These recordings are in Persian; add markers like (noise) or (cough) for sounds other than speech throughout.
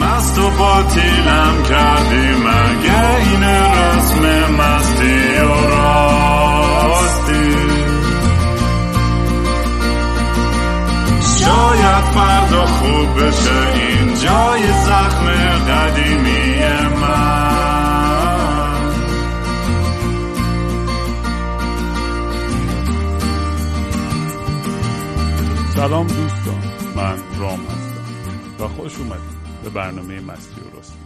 مست و باطیلم کردی مگه این رسم مستی و راستی؟ شاید فردا خوب بشه این جای زخم قدیمی من. سلام دوستان من رام هستم و خوش اومدید. به برنامه مستی و راستی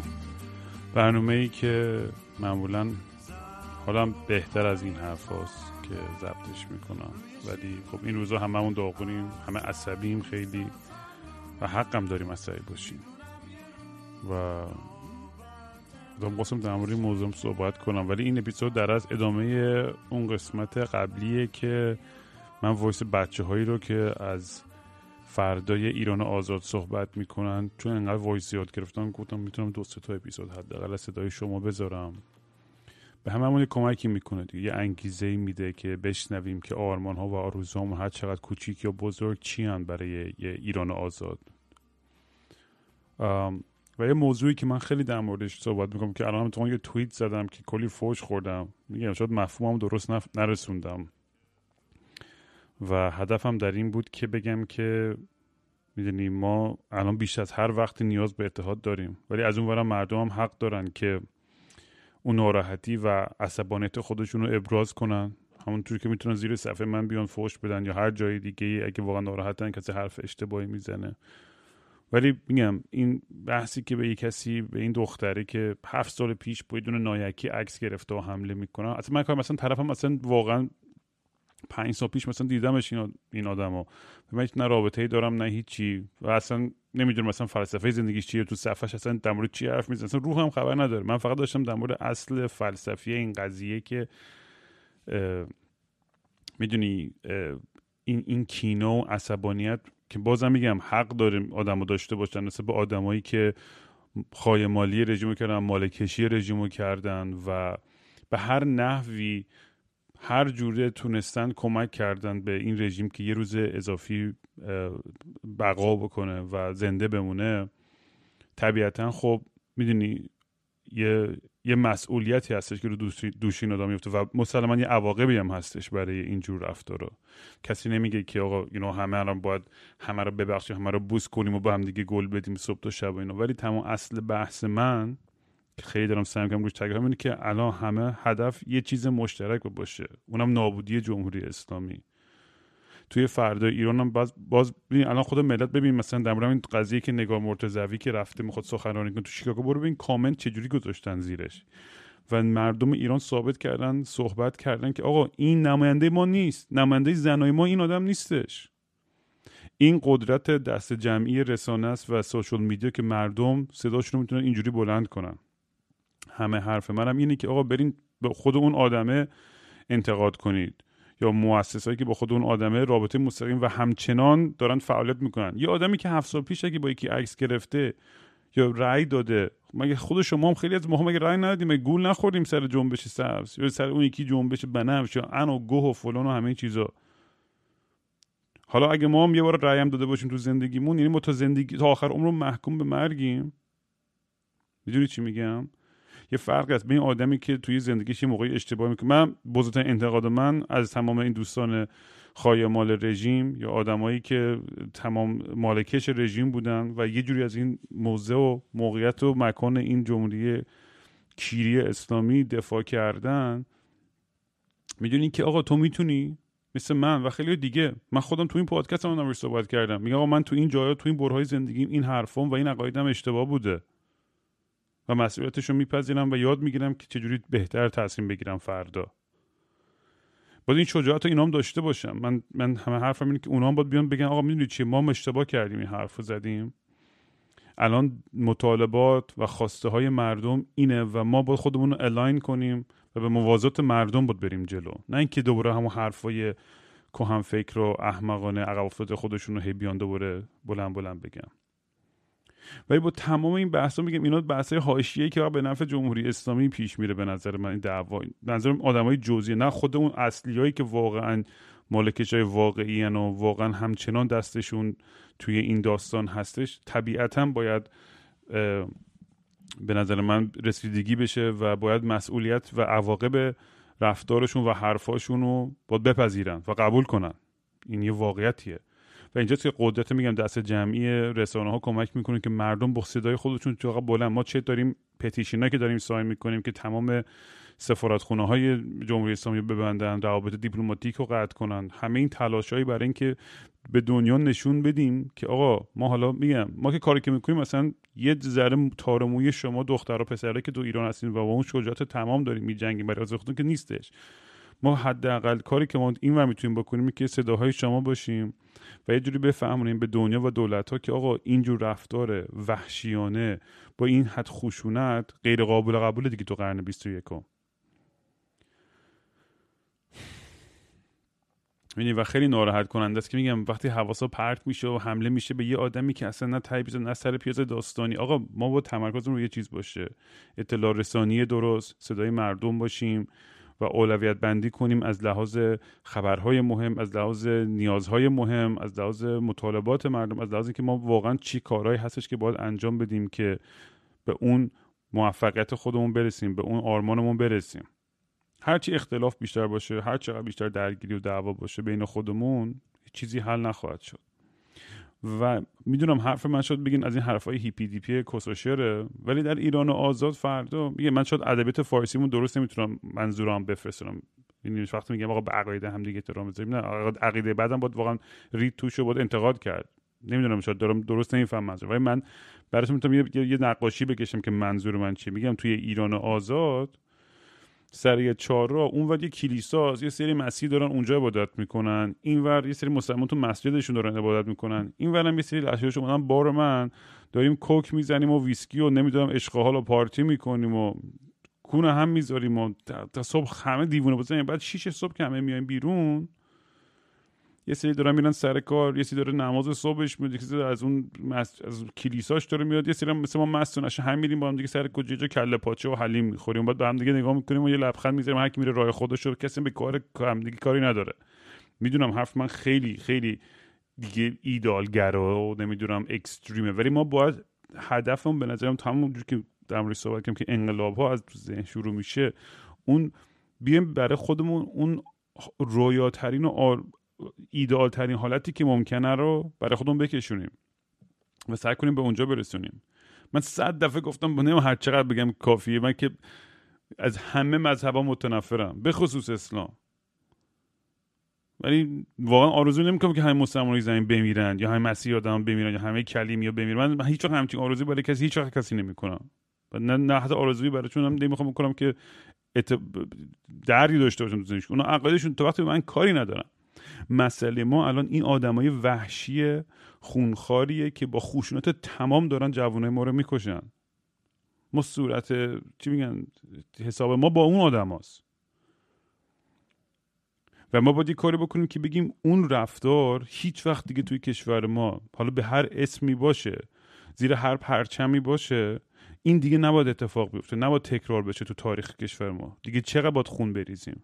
برنامه ای که معمولا حالا بهتر از این حرف که ضبطش می‌کنم. ولی خب این روزا هممون داغونیم همه عصبیم خیلی و حقم داریم عصبی باشیم. و دارم قسم در مورد این موضوع صحبت کنم. ولی این اپیزود در از ادامه اون قسمت قبلیه که من voice بچه هایی رو که از فردای ایران آزاد صحبت می‌کنن. چون انقدر voice زیاد گرفتم گفتم می‌تونم دو سه تا اپیزود حداقل صدای شما بذارم. به هممون کمکی می‌کنه دیگه. یه انگیزه میده که بشنویم که آرمان ها و آرزوهامون هر چقدر کوچیک یا بزرگ چی برای یه ایران آزاد. و یه موضوعی که من خیلی در موردش صحبت می‌کنم که الان تو یه توییت زدم که کلی فوش خوردم. میگم شاید مفهومم درست نرسوندم. و هدفم در این بود که بگم که می‌دونی ما الان بیش از هر وقت نیاز به اتحاد داریم. ولی از اون مردم هم حق دارن که اون ناراحتی و عصبانیت خودشون رو ابراز کنن. همونطور که می‌تونن زیر صفحه من بیان فوش بدن یا هر جای دیگه اگه واقعا ناراحتن کسی حرف اشتباهی می‌زنه. ولی میگم این بحثی که به یک کسی به این دختری که هفت سال پیش بدون نایکی عکس گرفته و حمله می‌کنه اصلا من کار مثلا طرفم مثلا واقعا پنج سال پیش مثلا دیدمش این, این آدمو. من نه رابطه ای دارم نه هیچی. و اصلا نمی‌دونم مثلا فلسفه زندگیش چیه تو صفحش اصلا در مورد چی حرف می‌زنه. اصلا روحم خبر نداره. من فقط داشتم در مورد اصل فلسفی این قضیه که می‌دونی این این کینه و عصبانیت که بازم میگم حق داریم آدمو داشته باشن. مثل به آدمایی که خای مالی رژیمو کردن مالکشی رژیمو کردن و به هر نحوی هر جوره تونستن کمک کردن به این رژیم که یه روز اضافی بقا بکنه و زنده بمونه طبیعتا خب می‌دونی یه یه مسئولیتی هستش که رو دوش این آدم میفته و مسلما یه عواقبی هم هستش برای این جور رفتارا. کسی نمیگه که آقا اینو همه الان باید همه رو ببخشیم همه رو بوس کنیم و با هم دیگه گل بدیم صبح تا شب و اینا. ولی تمام اصل بحث من خیلی دارم سعی می‌کنم روش تاکید اینه که الان همه هدف یه چیز مشترک باشه. اونم نابودی جمهوری اسلامی. توی فردا ایران هم باز, باز الان خود ملت ببین مثلا در مورد این قضیه که نگاه مرتضوی که رفته می‌خواد سخنرانی کنه تو شیکاگو برو ببین کامنت چجوری گذاشتن زیرش. و مردم ایران ثابت کردن صحبت کردن که آقا این نماینده ما نیست. نماینده زنای ما این آدم نیستش. این قدرت دست جمعی رسانه است و سوشال میدیا که مردم صداشون رو می‌تونن اینجوری بلند کنن. همه حرف منم اینه که آقا برین به خود اون آدمه انتقاد کنید. یا مؤسسایی که با خود اون آدمه رابطه مستقیم و همچنان دارن فعالیت می‌کنن. یه آدمی که هفت سال پیش اگه با یکی عکس گرفته یا رأی داده مگه خود شما هم خیلی از ما مگه رأی ندادیم؟ مگه گول نخوردیم سر جنبش سبز؟ یا سر اون یکی جنبش بنفش یا ان و گوه و فلان و همه چیزا؟ حالا اگه ما هم یه بار رأی هم داده باشیم تو زندگیمون یعنی ما تا زندگی تا آخر عمر محکوم به مرگیم. می‌دونی چی میگم؟ یه فرق است بین آدمی که توی زندگیش یه موقعی اشتباه می‌کنه. من بزرگترین انتقاد من از تمام این دوستان خواهی مال رژیم یا آدمایی که تمام مالکش رژیم بودن و یه جوری از این موضع و موقعیت و مکان این جمهوری کیری اسلامی دفاع کردن می‌دونی که آقا تو می‌تونی مثل من و خیلی دیگه. من خودم تو این پادکست هم صحبت کردم. میگم آقا من تو این جایا تو این برهای زندگیم این حرفام و این عقایدم اشتباه بوده. و مسئولیتش رو میپذیرم و یاد می‌گیرم که چجوری بهتر تصمیم بگیرم فردا. باید این شجاعت رو هم داشته باشم. من من همه حرفم اینه که اونا هم باید بیان بگن آقا می‌دونی چیه ما اشتباه کردیم این حرف رو زدیم. الان مطالبات و خواسته های مردم اینه و ما باید خودمون رو الاین کنیم و به موازات مردم باید بریم جلو. نه اینکه دوباره همون حرفای کهن فکر و احمقانه عقب افتاده خودشون رو هی بیان دوباره بلند بلند بگم ولی با تمام این بحثا میگم اینا بحثای حاشیه‌ای که به نفع جمهوری اسلامی پیش میره به نظر من این دعوا. نظر آدمای جزئی نه خود اون اصلیایی که واقعا مالکش های واقعی و واقعا همچنان دستشون توی این داستان هستش طبیعتا باید به نظر من رسیدگی بشه و باید مسئولیت و عواقب رفتارشون و حرفاشون رو باید بپذیرن و قبول کنن. این یه واقعیتیه. و اینجا که قدرت میگم دست جمعی رسانه ها کمک می‌کنه که مردم با صدای خودشون چقدر بلند. ما چه داریم پتیشن که داریم ساین می‌کنیم که تمام سفارتخونه های جمهوری اسلامی ببندن روابط دیپلماتیک رو قطع کنن. همه این تلاشهایی برای اینکه به دنیا نشون بدیم که آقا ما حالا میگم ما که کاری که می‌کنیم مثلا یه ذره تارموی شما دختر و پسره که تو ایران هستین و با اون شجاعت تمام داریم میجنگیم برای از که نیستش. ما حداقل کاری که ما این می‌تونیم بکنیم که صداهای شما باشیم و یه جوری بفهمونیم به دنیا و دولت ها که آقا اینجور رفتار وحشیانه با این حد خشونت غیر قابل قبول دیگه تو قرن 21 می‌دونی و خیلی ناراحت کننده است که میگم وقتی حواسا پرت میشه و حمله میشه به یه آدمی که اصلا نه تایپیز نه سر پیاز داستانی. آقا ما با تمرکز رو یه چیز باشه. اطلاع رسانی درست صدای مردم باشیم. و اولویت بندی کنیم از لحاظ خبرهای مهم از لحاظ نیازهای مهم از لحاظ مطالبات مردم از لحاظ که ما واقعا چی کارهایی هستش که باید انجام بدیم که به اون موفقیت خودمون برسیم به اون آرمانمون برسیم. هرچی اختلاف بیشتر باشه هر چقدر بیشتر درگیری و دعوا باشه بین خودمون چیزی حل نخواهد شد. و می‌دونم حرف من شد بگین از این حرفای هیپی دیپی کسوشره ولی در ایران و آزاد فردا میگه من شاید ادبیات فارسیمون درست نمی‌تونم منظورم بفرستم. این وقتی میگم آقا به عقاید هم دیگه احترام بذاریم. نه عقیده بعدم باید واقعا رید توش رو باید انتقاد کرد. نمی‌دونم شاید دارم درست نمیفهم منظور ولی من براتون می‌تونم یه, یه نقاشی بکشم که منظور من چیه. میگم توی ایران آزاد سر یه چهارراه اونور یه کلیسا یه سری مسیح دارن اونجا عبادت می‌کنن. اینور یه سری مسلمان تو مسجدشون دارن عبادت می‌کنن. اینور هم یه سری لشکرش اومدن بار من. داریم کوک می‌زنیم و ویسکی و نمی‌دونم عشق و پارتی می‌کنیم و کونه هم می‌ذاریم و تا صبح همه دیوونه بزنیم. بعد شیش صبح که همه میایم بیرون یه سری دارن میرن سر کار یه سری داره نماز صبحش میاد یه از اون از کلیساش داره میاد یه سری مثل ما مستون هم میریم با هم دیگه سر کجا کله پاچه و حلیم می‌خوریم. بعد با هم دیگه نگاه می‌کنیم و یه لبخند می‌ذاریم. هر کی میره راه خودش رو کسی به کار هم دیگه کاری نداره. می‌دونم حرف من خیلی خیلی دیگه ایدالگره و نمی‌دونم اکستریمه. ولی ما باید هدفمون به نظرم تمام که در مورد صحبت کنیم که انقلاب ها از ذهن شروع میشه اون بیایم برای خودمون اون رویاترین و ایدئال ترین حالتی که ممکنه رو برای خودمون بکشونیم و سعی کنیم به اونجا برسونیم. من صد دفعه گفتم نمیم هر چقدر بگم کافیه من که از همه مذهبا متنفرم به خصوص اسلام. ولی واقعا آرزو نمی‌کنم که همه مسلمان زمین بمیرن یا همه مسیح آدم بمیرن یا همه کلیم یا بمیرن. من هیچ وقت همچین آرزوی برای کسی هیچ وقت کسی نمی‌کنم. نه نه حتی آرزویی برایشون هم نمی‌خوام بکنم که ات... دردی داشته باشم تو اونا عقایدشون تو وقتی من کاری ندارم مسئله ما الان این آدمای وحشی خونخاریه که با خشونت تمام دارن جوانای ما رو می‌کشن. ما صورت چی میگن حساب ما با اون آدم هست. و ما باید کاری بکنیم که بگیم اون رفتار هیچ وقت دیگه توی کشور ما حالا به هر اسمی باشه زیر هر پرچمی باشه این دیگه نباید اتفاق بیفته نباید تکرار بشه تو تاریخ کشور ما. دیگه چقدر باید خون بریزیم؟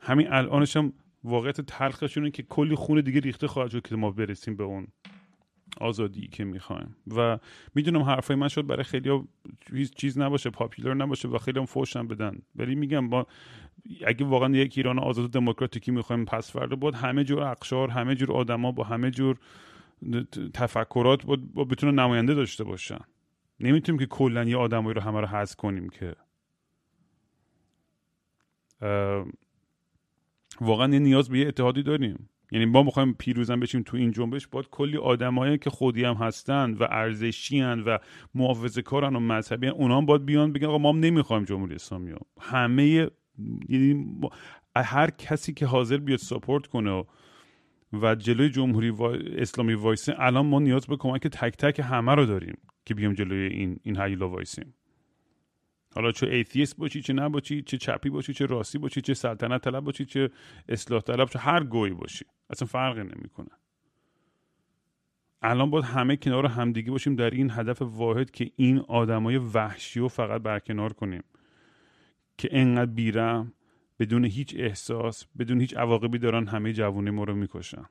همین الانش هم واقعیت تلخشونه که کلی خون دیگه ریخته خواهد شد که ما برسیم به اون آزادی که می‌خوایم. و می‌دونم حرفای من شد برای خیلی هیچ چیز نباشه پاپیلر نباشه و خیلی هم فوشم بدن. ولی میگم با اگه واقعا یک ایران آزاد و دموکراتیکی می‌خوایم پس فردا بود همه جور اقشار همه جور آدما با همه جور تفکرات بود بتونن نماینده داشته باشن. نمی‌تونیم که کلا یه آدمایی رو همه رو حذف کنیم که واقعا یه نیاز به یه اتحادی داریم یعنی ما می‌خوایم پیروزن بشیم تو این جنبش باید کلی آدمایی که خودی هم هستن و ارزشی و محافظه کارن و مذهبی‌ان اونا هم باید بیان بگن آقا ما هم نمی‌خوایم جمهوری اسلامی ها. همه یعنی هر کسی که حاضر بیاد support کنه و, و جلوی جمهوری اسلامی وایسه الان ما نیاز به کمک تک تک همه رو داریم که بیایم جلوی این این هیولا وایسیم حالا چه atheist باشی چه نباشی چه چپی باشی چه راستی باشی چه سلطنت طلب باشی چه اصلاح طلب چه هر گهی باشی. اصلا فرقی نمی‌کنه. الان باید همه کنار همدیگه باشیم در این هدف واحد که این آدمای وحشی رو فقط برکنار کنیم. که انقدر بیرم بدون هیچ احساس بدون هیچ عواقبی دارن همه جوانی ما رو می‌کشن.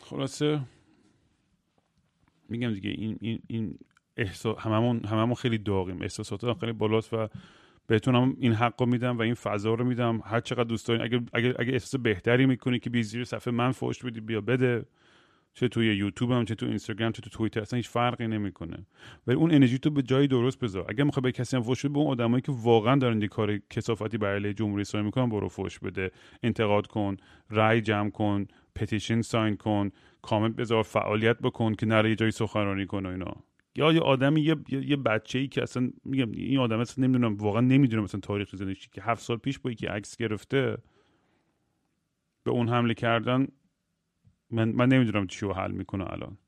خلاصه میگم دیگه این این این احساس هممون هممون خیلی داغیم. احساسات خیلی بالاست و بهتونم این حق رو میدم و این فضا رو میدم. هر چقدر دوست دارین اگه اگه اگه احساس بهتری می‌کنی که بی زیر صفحه من فوش بدی بیا بده. چه توی یوتیوب هم چه تو اینستاگرام چه تو توییتر اصلا هیچ فرقی نمی‌کنه. ولی اون انرژی تو به جایی درست بذار. اگر می‌خوای به کسی هم فوش به اون آدمایی که واقعا دارن یه کار کسافتی برای جمهوری اسلامی می‌کنن برو فوش بده. انتقاد کن رای جمع کن پتیشن ساین کن کامنت بذار فعالیت بکن که نره یه جایی سخنرانی کنه اینا. یا یه آدمی یه یه بچه‌ای که اصلا میگم این آدم اصلا نمی‌دونم واقعا نمی‌دونم مثلا تاریخ زندگیش که هفت سال پیش با یکی عکس گرفته به اون حمله کردن من, من نمی‌دونم چی رو حل می‌کنه الان.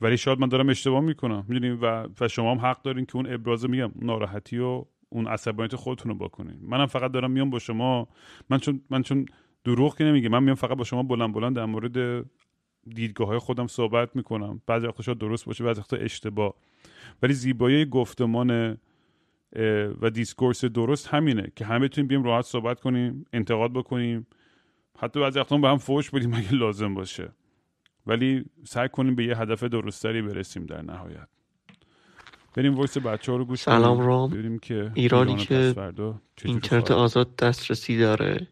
ولی شاید من دارم اشتباه می‌کنم می‌دونیم و, و شما هم حق دارین که اون ابراز میگم ناراحتی و اون عصبانیت خودتون رو بکنین. منم فقط دارم میام با شما. من چون من چون دروغ که نمیگه من میام فقط با شما بلند بلند در مورد دیدگاه های خودم صحبت می‌کنم. بعضی وقتا شاید درست باشه بعضی وقتا اشتباه. ولی زیبایی گفتمان و discourse درست همینه که همه بتونیم بیایم راحت صحبت کنیم انتقاد بکنیم. حتی بعضی وقتا به هم فوش بدیم اگه لازم باشه. ولی سعی کنیم به یه هدف درست‌تری برسیم در نهایت. بریم voice بچه ها رو گوش سلام رام. که ایرانی که اینترنت آزاد دسترسی داره.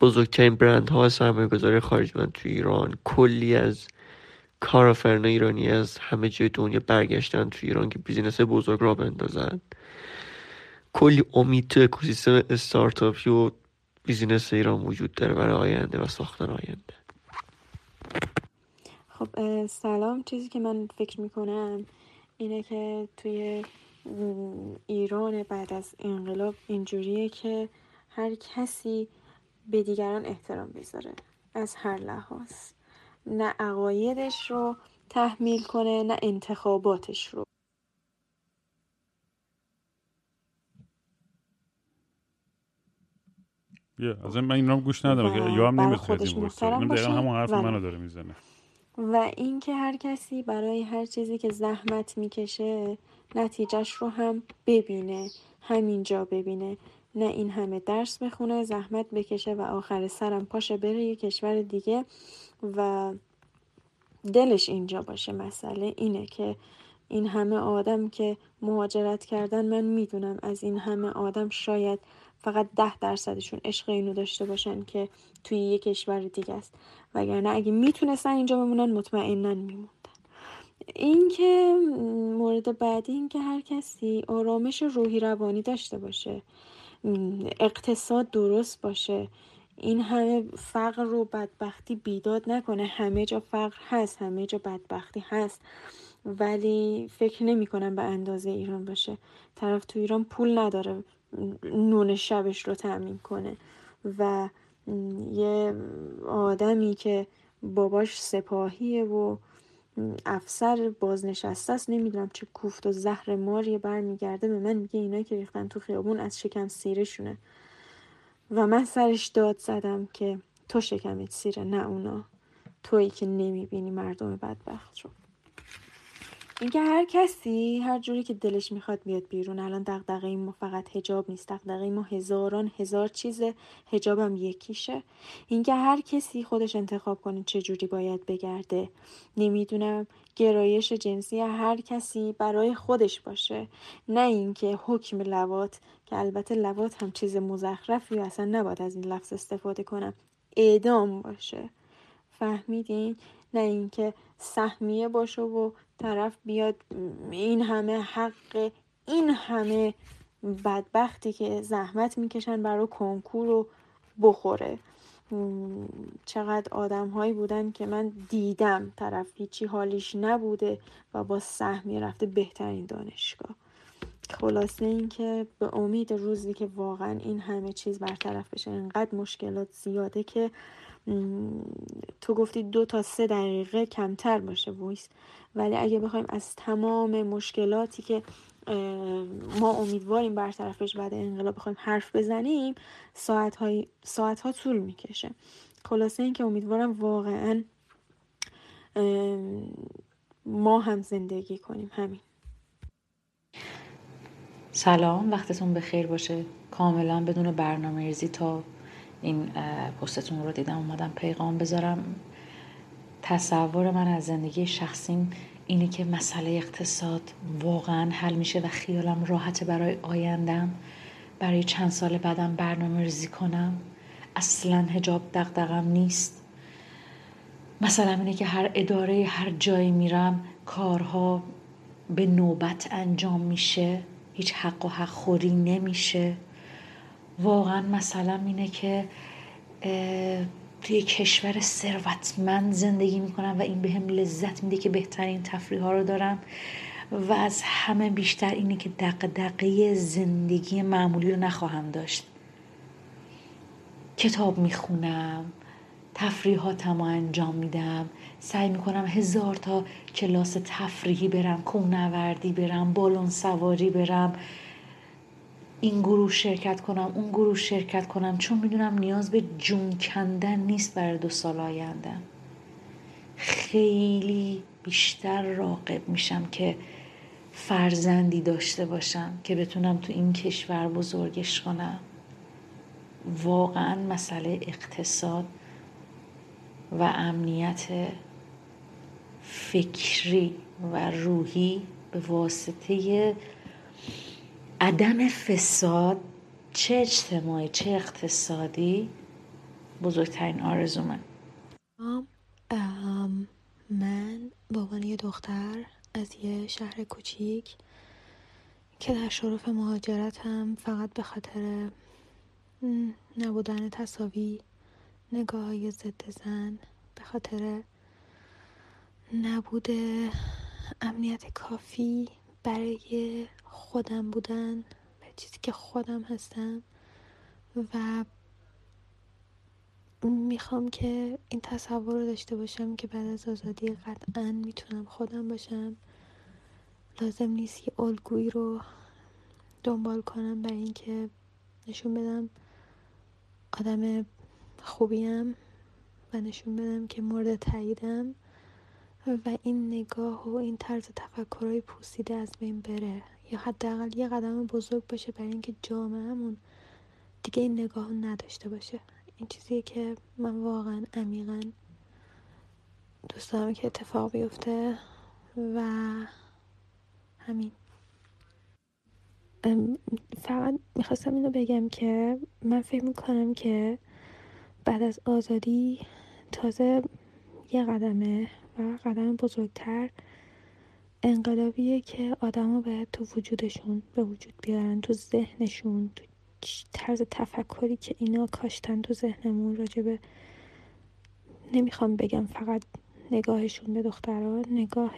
بزرگترین برند ها سرمایه گذاری خارج من تو ایران. کلی از کارآفرین ایرانی از همه جای دنیا برگشتن تو ایران که business بزرگ راه بندازن. کلی امید تو اکوسیستم استارتاپی و بیزینس ایران وجود داره برای آینده و ساختن آینده. خب سلام. چیزی که من فکر می‌کنم اینه که توی ایران بعد از انقلاب اینجوریه که هر کسی به دیگران احترام بذاره. از هر لحاظ. نه عقایدش رو تحمیل کنه نه انتخاباتش رو. یه از من این گوش ندارم که یا هم نمی‌خواد این دقیقا همون حرف منو داره می‌زنه. و اینکه هر کسی برای هر چیزی که زحمت می‌کشه نتیجهش رو هم ببینه همینجا ببینه. نه این همه درس بخونه زحمت بکشه و آخر سرم پاشه بره یه کشور دیگه و دلش اینجا باشه. مسئله اینه که این همه آدم که مهاجرت کردن من می‌دونم از این همه آدم شاید فقط ده درصدشون عشق اینو داشته باشن که توی یه کشور دیگه است. وگرنه اگه می‌تونستن اینجا بمونن مطمئنا میموندن. این که مورد بعدی این که هر کسی آرامش روحی روانی داشته باشه. اقتصاد درست باشه. این همه فقر رو بدبختی بیداد نکنه. همه جا فقر هست همه جا بدبختی هست. ولی فکر نمی کنم به اندازه ایران باشه. طرف تو ایران پول نداره نون شبش رو تأمین کنه. و یه آدمی که باباش سپاهیه و افسر بازنشسته است. نمی‌دونم چه کوفت و زهر ماری برمیگرده. به من میگه اینا که ریختن تو خیابون از شکم سیرشونه. و من سرش داد زدم که تو شکمت سیره نه اونا. تویی که نمی‌بینی مردم بدبخت رو. اینکه هر کسی هر جوری که دلش می‌خواد بیاد بیرون الان دغدغه ما فقط هجاب نیست. دغدغه ما هزاران هزار چیزه هجابم یکیشه. اینکه هر کسی خودش انتخاب کنه چه جوری باید بگرده. نمی‌دونم گرایش جنسی هر کسی برای خودش باشه. نه اینکه حکم لوات که البته لوات هم چیز مزخرفی اصلا نباید از این لفظ استفاده کنم. اعدام باشه. فهمیدین؟ نه اینکه سهمیه باشه و طرف بیاد این همه حق این همه بدبختی که زحمت می‌کشن برای کنکور رو بخوره. چقدر آدم هایی بودن که من دیدم طرف هیچی حالیش نبوده و با سهمی رفته بهترین دانشگاه. خلاصه این که به امید روزی که واقعا این همه چیز برطرف بشه انقدر مشکلات زیاده که تو گفتی دو تا سه دقیقه کمتر باشه وایس. ولی اگه بخوایم از تمام مشکلاتی که ما امیدواریم برطرف بعد انقلاب بخوایم حرف بزنیم ساعت, ساعت ها طول می‌کشه. خلاصه این که امیدوارم واقعا ما هم زندگی کنیم. همین. سلام. وقتتون بخیر باشه. کاملا بدون برنامه ریزی تا این پستتون رو دیدم اومدم پیغام بذارم. تصور من از زندگی شخصیم اینه که مسئله اقتصاد واقعا حل میشه و خیالم راحت برای آیندم برای چند سال بعدم برنامه ریزی کنم. اصلا هجاب دقدقم نیست. مثلا اینه که هر اداره هر جایی میرم کارها به نوبت انجام میشه. هیچ حق و حق خوری نمیشه. واقعا مثلا اینه که توی کشور ثروتمند زندگی می‌کنم و این به هم لذت میده که بهترین تفریح ها رو دارم و از همه بیشتر اینه که دقدقه زندگی معمولی رو نخواهم داشت. کتاب می‌خونم تفریحاتم رو انجام میدم سعی می‌کنم هزار تا کلاس تفریحی برم کوهنوردی برم بالون سواری برم. این گروه شرکت کنم اون گروه شرکت کنم چون می‌دونم نیاز به جون کندن نیست برای دو سال آینده. خیلی بیشتر راقب میشم که فرزندی داشته باشم که بتونم تو این کشور بزرگش کنم. واقعا مسئله اقتصاد و امنیت فکری و روحی به واسطه عدم فساد چه اجتماعی چه اقتصادی؟ بزرگترین آرزومه. من به یه دختر از یه شهر کوچیک که در شرف مهاجرت هم فقط به خاطر نبودن تصاوی نگاه های ضد زن به خاطر نبود امنیت کافی برای خودم بودن به چیزی که خودم هستم و می‌خوام که این تصور رو داشته باشم که بعد از آزادی قطعا می‌تونم خودم باشم. لازم نیست یه الگویی رو دنبال کنم برای اینکه نشون بدم آدم خوبیم و نشون بدم که مورد تاییدم. و این نگاه و این طرز تفکرهای پوسیده از بین بره. یا حداقل یه قدم بزرگ باشه برای اینکه جامعهمون دیگه این نگاه نداشته باشه. این چیزیه که من واقعا عمیقا دوست دارم که اتفاق بیفته و همین. فقط می‌خواستم اینو بگم که من فکر می‌کنم که بعد از آزادی تازه یه قدمه و قدم بزرگتر. انقلابیه که آدما باید تو وجودشون به وجود بیارن تو ذهنشون تو طرز تفکری که اینا کاشتن تو ذهنمون راجبه نمی‌خوام بگم فقط نگاهشون به دخترها نگاه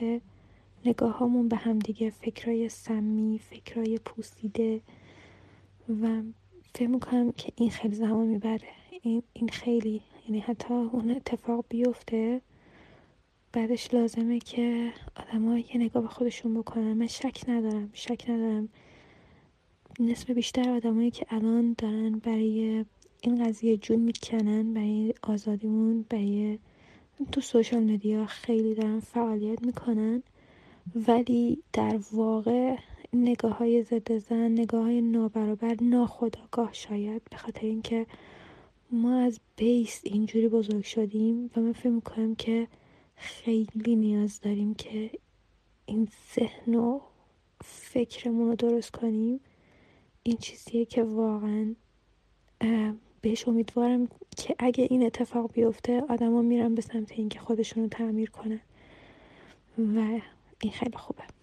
نگاه هامون به هم دیگه فکرای سمی فکرای پوسیده و فکر می‌کنم که این خیلی زمان می‌بره. این, این خیلی یعنی حتی اون اتفاق بیفته. بعدش لازمه که آدم یه نگاه به خودشون بکنن. من شک ندارم شک ندارم. نسبت بیشتر آدمایی که الان دارن برای این قضیه جون می‌کنن برای آزادیمون برای تو سوشال مدیا خیلی دارن فعالیت می‌کنن. ولی در واقع نگاه های ضد زن نگاه های نابرابر ناخداگاه شاید. به خاطر اینکه ما از بیس اینجوری بزرگ شدیم و من فکر می‌کنم که خیلی نیاز داریم که این ذهن و فکرمون رو درست کنیم. این چیزیه که واقعا بهش امیدوارم که اگه این اتفاق بیفته آدما میرن به سمت اینکه خودشون رو تعمیر کنن. و این خیلی خوبه.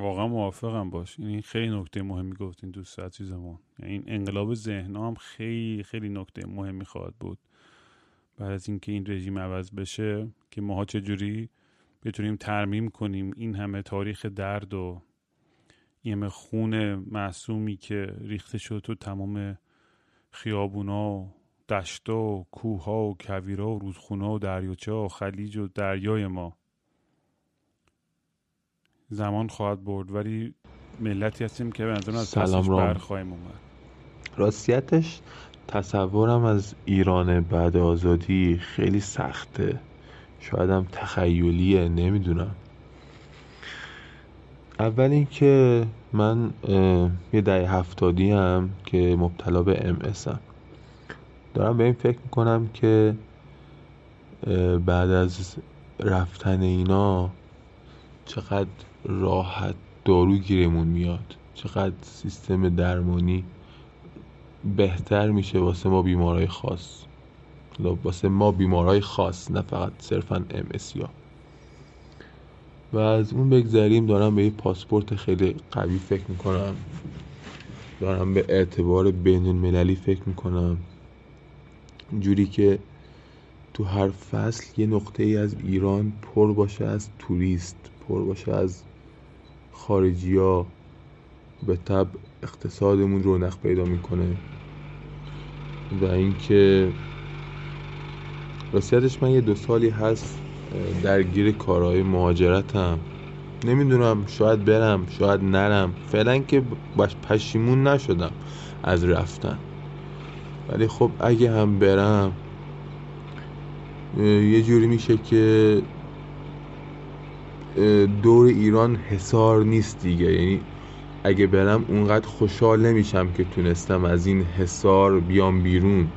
واقعا موافقم باش. این خیلی نکته مهمی گفتین دوست عزیزمون. یعنی این انقلاب ذهن هم خیلی خیلی نکته مهمی خواهد بود. بعد از اینکه این رژیم عوض بشه که ماها چجوری بتونیم ترمیم کنیم این همه تاریخ درد و این همه خون معصومی که ریخته شد تو تمام خیابونا و دشتا و کوها و کویرا و رودخونا و دریاچه و خلیج و دریای ما. زمان خواهد برد ولی ملتی هستیم که به نظرم از پسش برخواهیم اومد. راستیتش تصورم از ایران بعد آزادی خیلی سخته. شاید هم تخیلیه نمی‌دونم. اول اینکه من یه دهه هفتادی هم که مبتلا به ام هم دارم به این فکر می‌کنم که بعد از رفتن اینا چقدر راحت دارو گیرمون میاد. چقدر سیستم درمانی بهتر میشه واسه ما بیمارای خاص. واسه ما بیمارای خاص نه فقط صرفا ام یا و از اون بگذریم دارم به یه پاسپورت خیلی قوی فکر می‌کنم. دارم به اعتبار بین المللی فکر می‌کنم. جوری که تو هر فصل یه نقطه ای از ایران پر باشه از توریست پر باشه از خارجی ها به تب اقتصادمون رونق پیدا می‌کنه. و اینکه راستیتش من یه دو سالی هست درگیر کارهای مهاجرتم. نمی‌دونم شاید برم شاید نرم. فعلا که باش پشیمون نشدم از رفتن. ولی خب اگه هم برم یه جوری میشه که دور ایران حسار نیست دیگه. یعنی اگه برم اونقدر خوشحال نمیشم که تونستم از این حسار بیام بیرون.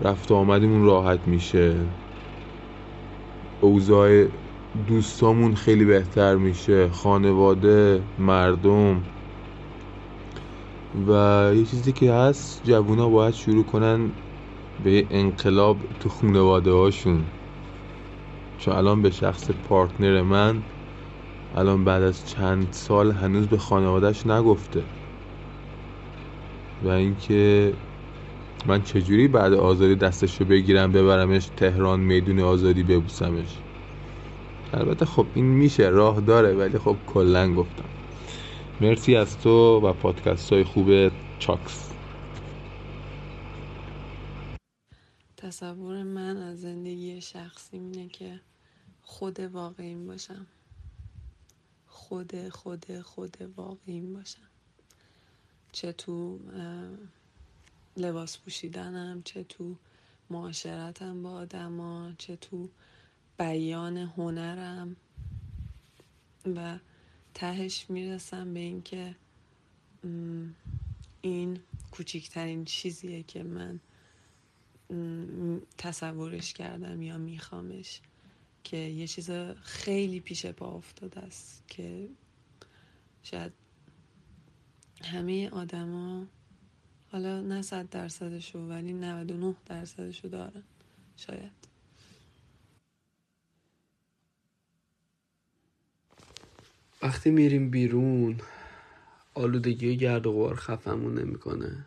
رفت آمدمون راحت میشه. اوضاع دوستامون خیلی بهتر میشه. خانواده مردم. و یه چیزی که هست جوونا باید شروع کنن به انقلاب تو خانواده هاشون چون الان به شخص پارتنر من الان بعد از چند سال هنوز به خانوادهش نگفته. و اینکه من چجوری بعد آزادی دستشو بگیرم ببرمش تهران میدون آزادی ببوسمش؟ البته خب این میشه راه داره ولی خب کلا گفتم. مرسی از تو و پادکست های خوب چاکس. تصور من از زندگی شخصی اینه که خود واقعیم باشم. خود خود خود واقعیم باشم. چه تو لباس پوشیدنم چه تو معاشرتم با آدما چه تو بیان هنرم. و تهش می‌رسم به اینکه این کوچکترین چیزیه که من تصورش کردم یا میخوامش. که یه چیز خیلی پیش پا افتاده است که شاید همه آدما حالا نه صد درصدشو ولی 99 درصدشو دارن شاید. وقتی میریم بیرون آلودگی گرد و غبار خفمون نمی‌کنه.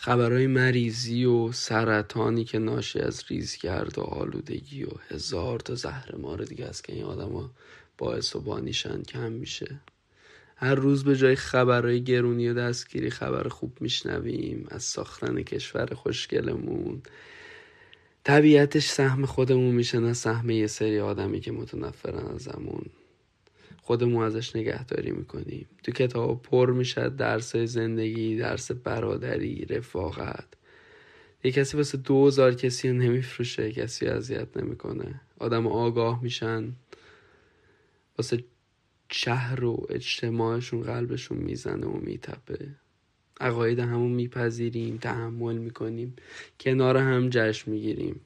خبرهای مریضی و سرطانی که ناشی از ریزگرد و آلودگی و هزار تا زهر مار دیگه است که این آدما باعث و بانیشن کم میشه. هر روز به جای خبرهای گرونی و دستگیری خبر خوب میشنویم. از ساختن کشور خوشگلمون. طبیعتش سهم خودمون میشه نه سهم یه سری آدمی که متنفرن ازمون. خودمون ازش نگهداری می‌کنیم. تو کتاب پر میشه درس زندگی درس برادری رفاقت. یه کسی واسه دوزار کسی رو نمیفروشه کسی اذیت نمی‌کنه. آدم آگاه میشن. واسه شهر و اجتماعشون قلبشون می‌زنه و میتپه. عقاید همون میپذیریم تحمل می‌کنیم. کنار هم جشن می‌گیریم.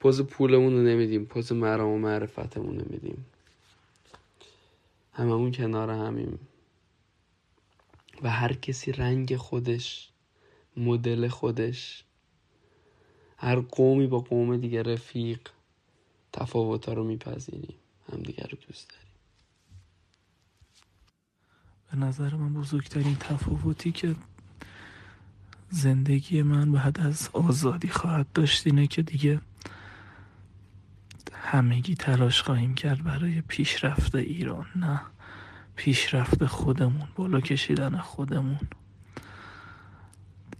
پوز پولمون رو نمیدیم پوز مرام و معرفتمون رو میدیم. هممون کنار همیم. و هر کسی رنگ خودش مدل خودش هر قومی با قوم دیگه رفیق تفاوت رو میپذیریم. همدیگه رو دوست داریم. به نظر من بزرگترین تفاوتی که زندگی من بعد از آزادی خواهد داشت اینه که دیگه همگی تلاش خواهیم کرد برای پیشرفت ایران نه پیشرفت خودمون بالا کشیدن خودمون.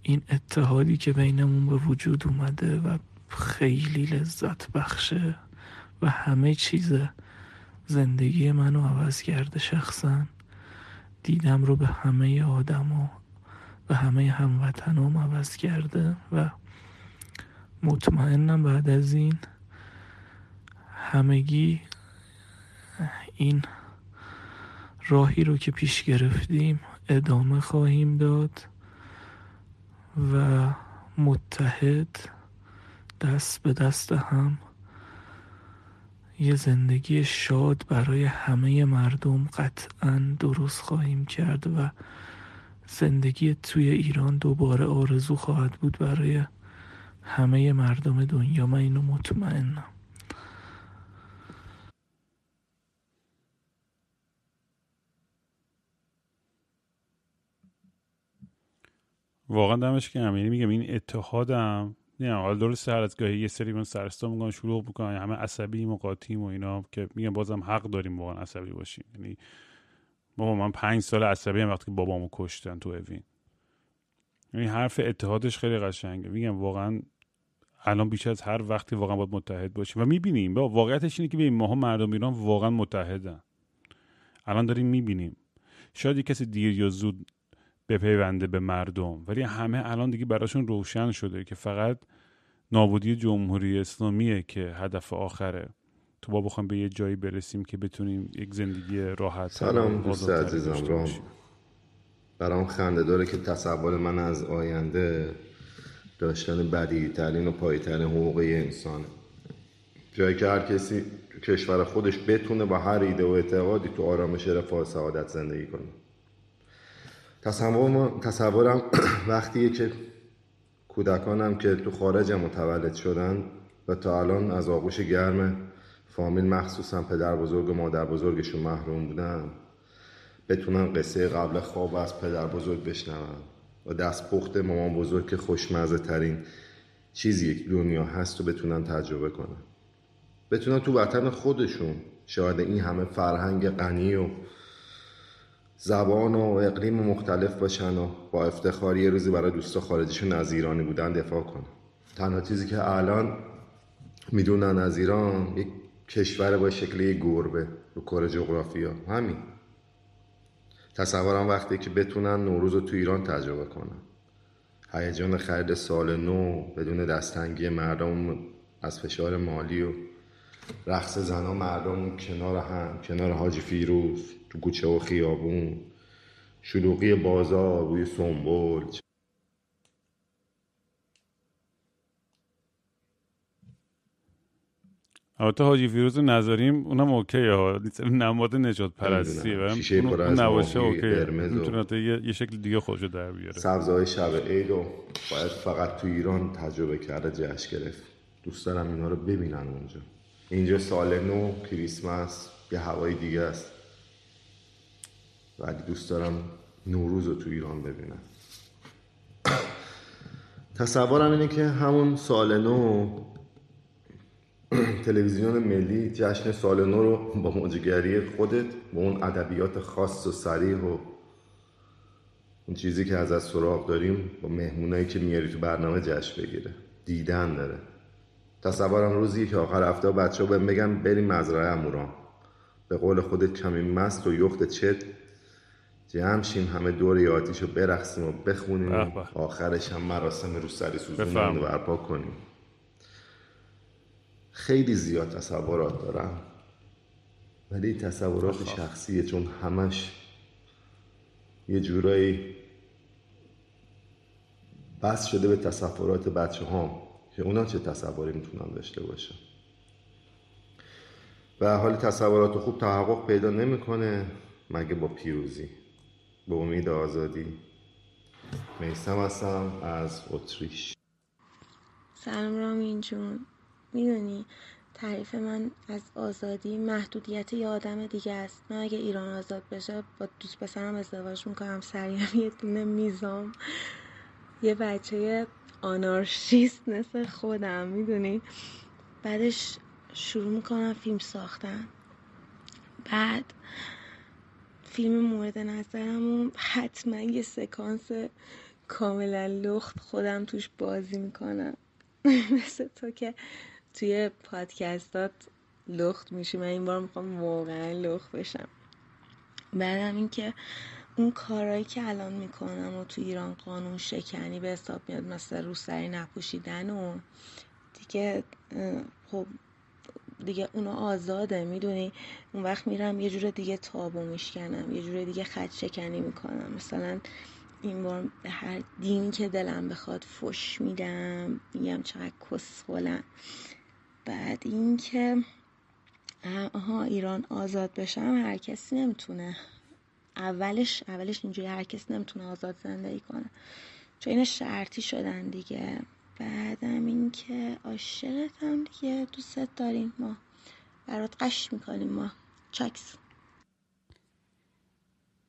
این اتحادی که بینمون به وجود اومده و خیلی لذت بخشه و همه چیز زندگی منو عوض کرده شخصا دیدم رو به همه آدما و همه هموطنام عوض کرده و مطمئنم بعد از این همگی این راهی رو که پیش گرفتیم ادامه خواهیم داد و متحد دست به دست هم یه زندگی شاد برای همه مردم قطعا درست خواهیم کرد و زندگی توی ایران دوباره آرزو خواهد بود برای همه مردم دنیا. من اینو مطمئنم. واقعا دمش که یعنی میگم این اتحادم نه حالا درست هر از گاهی یه سری من سرستا می‌کنن شروع می‌کنن همه عصبی و قاطیم و اینا که میگم بازم حق داریم واقعا عصبی باشیم. یعنی بابا من پنج سال عصبی هم وقتی بابامو کشتن تو اوین. یعنی حرف اتحادش خیلی قشنگه. میگم واقعا الان بیش از هر وقتی واقعا باید متحد باشیم. و می‌بینیم با واقعیتش اینه که ببین ماها مردم ایران واقعا متحدن. الان داریم می‌بینیم. شاید یه کسی دیر یا زود بپیونده به مردم. ولی همه الان دیگه براشون روشن شده که فقط نابودی جمهوری اسلامیه که هدف آخره. تو با بخوام به یه جایی برسیم که بتونیم یک زندگی راحت سلام دوست عزیزم رام. برام خنده داره که تصور من از آینده داشتن بدی ترین و پایی ترین حقوق انسانه. جایی که هر کسی تو کشور خودش بتونه با هر ایده و اعتقادی تو آرامش رفاه سعادت زندگی کنه. تصورم (clears throat) وقتیه که کودکانم که تو خارج متولد شدن و تا الان از آغوش گرم فامیل مخصوصا پدر بزرگ و مادر بزرگشون محروم بودن بتونن قصه قبل خواب از پدر بزرگ بشنون و دست پخت مامان بزرگ که خوشمزه ترین چیزی یک دنیا هست و بتونن تجربه کنن. بتونن تو وطن خودشون شاید این همه فرهنگ غنی و زبان و اقلیم مختلف باشن و با افتخار یه روزی برای دوستا خارجیشون از ایرانی بودن دفاع کنن. تنها چیزی که الان می‌دونن از ایران یک کشور با شکل یک گربه رو کره جغرافیا. همین. تصورم وقتی که بتونن نوروز رو تو ایران تجربه کنن. هیجان خرید سال نو بدون دستنگی مردم از فشار مالی و رقص زنها مردم کنار هم کنار حاجی فیروز تو کوچه و خیابون شلوغی بازار روی سنبول البته حاجی فیروز نذاریم اونم okay ها. نماد نژاد پرستی و از نباشه okay. قرمز یه،, یه شکل دیگه خودشو در بیاره. سبزهای شب عید رو باید فقط تو ایران تجربه کرده جشن گرفت. دوست دارم اینا رو ببینن اونجا. اینجا سال نو کریسمس یه هوای دیگه است. ولی دوست دارم نوروز رو تو ایران ببینم. تصورم اینه که همون سال نو تلویزیون ملی جشن سال نو رو با موجگری خودت با اون ادبیات خاص و سریح و اون چیزی که از از سراغ داریم با مهمونایی که میاری تو برنامه جشن بگیره. دیدن داره. تصورم روزی که آخر هفته بچه ها بهم بگم بریم مزرعه اموران به قول خودت کمی مست و یخت چت. جمع شیم همه دور یادیشو برقصیم و بخونیم. آخرش هم مراسم رو سری سوزون رو برپا کنیم. خیلی زیاد تصورات دارم. ولی تصورات شخصیه چون همش یه جورایی بس شده به تصورات بچه هم که اونا چه تصوری می‌تونن داشته باشن و حال تصورات خوب تحقق پیدا نمی‌کنه مگه با پیروزی. به امید آزادی. میسم هستم از اتریش. سلام رامین جون. می‌دونی تعریف من از آزادی محدودیت یه آدم دیگه است. من اگه ایران آزاد بشه با دوست پسرم ازدواج می‌کنم. سریم یه دونه میزام. یه بچه آنارشیست مثل خودم می‌دونی؟ بعدش شروع می‌کنم فیلم ساختن. بعد فیلم مورد نظرم حتما یه سکانس کاملا لخت خودم توش بازی می‌کنم. (laughs) مثل تو که توی پادکستات لخت میشی. من این بار می‌خوام واقعا لخت بشم. بعدم اینکه اون کارهایی که الان می‌کنم و تو ایران قانون شکنی به حساب میاد مثل روسری نپوشیدن و دیگه خب دیگه اونا آزاده می‌دونی؟ اون وقت میرم یه جور دیگه تابو میشکنم یه جور دیگه خط شکنی می‌کنم. مثلا این بار به هر دینی که دلم بخواد فش میدم میگم چقدر کسخولم. بعد اینکه آها ایران آزاد بشم هر کسی نمی‌تونه. اولش اولش اینجوری هر کسی نمی‌تونه آزاد زندگی کنه. چون این شرطی شدن دیگه. بعدم اینکه عاشقتم دیگه. دوست داریم ما. برات قش می‌کنیم ما. چکس.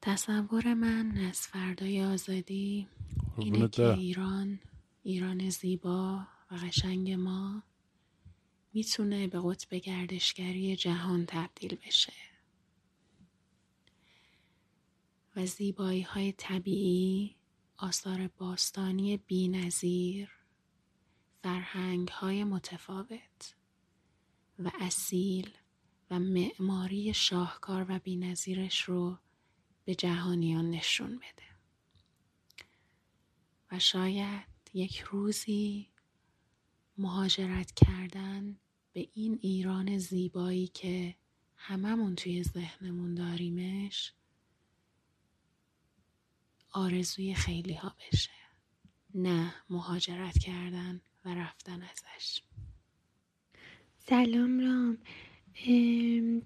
تصور من از فردای آزادی اینه که ایران ایران زیبا و قشنگ ما می‌تونه به قطب گردشگری جهان تبدیل بشه. و زیبایی های طبیعی آثار باستانی بینظیر فرهنگ های متفاوت و اصیل و معماری شاهکار و بینظیرش رو به جهانیان نشون بده. و شاید یک روزی مهاجرت کردن به این ایران زیبایی که هممون توی ذهنمون داریمش آرزوی خیلی ها بشه. نه مهاجرت کردن و رفتن ازش. سلام رام.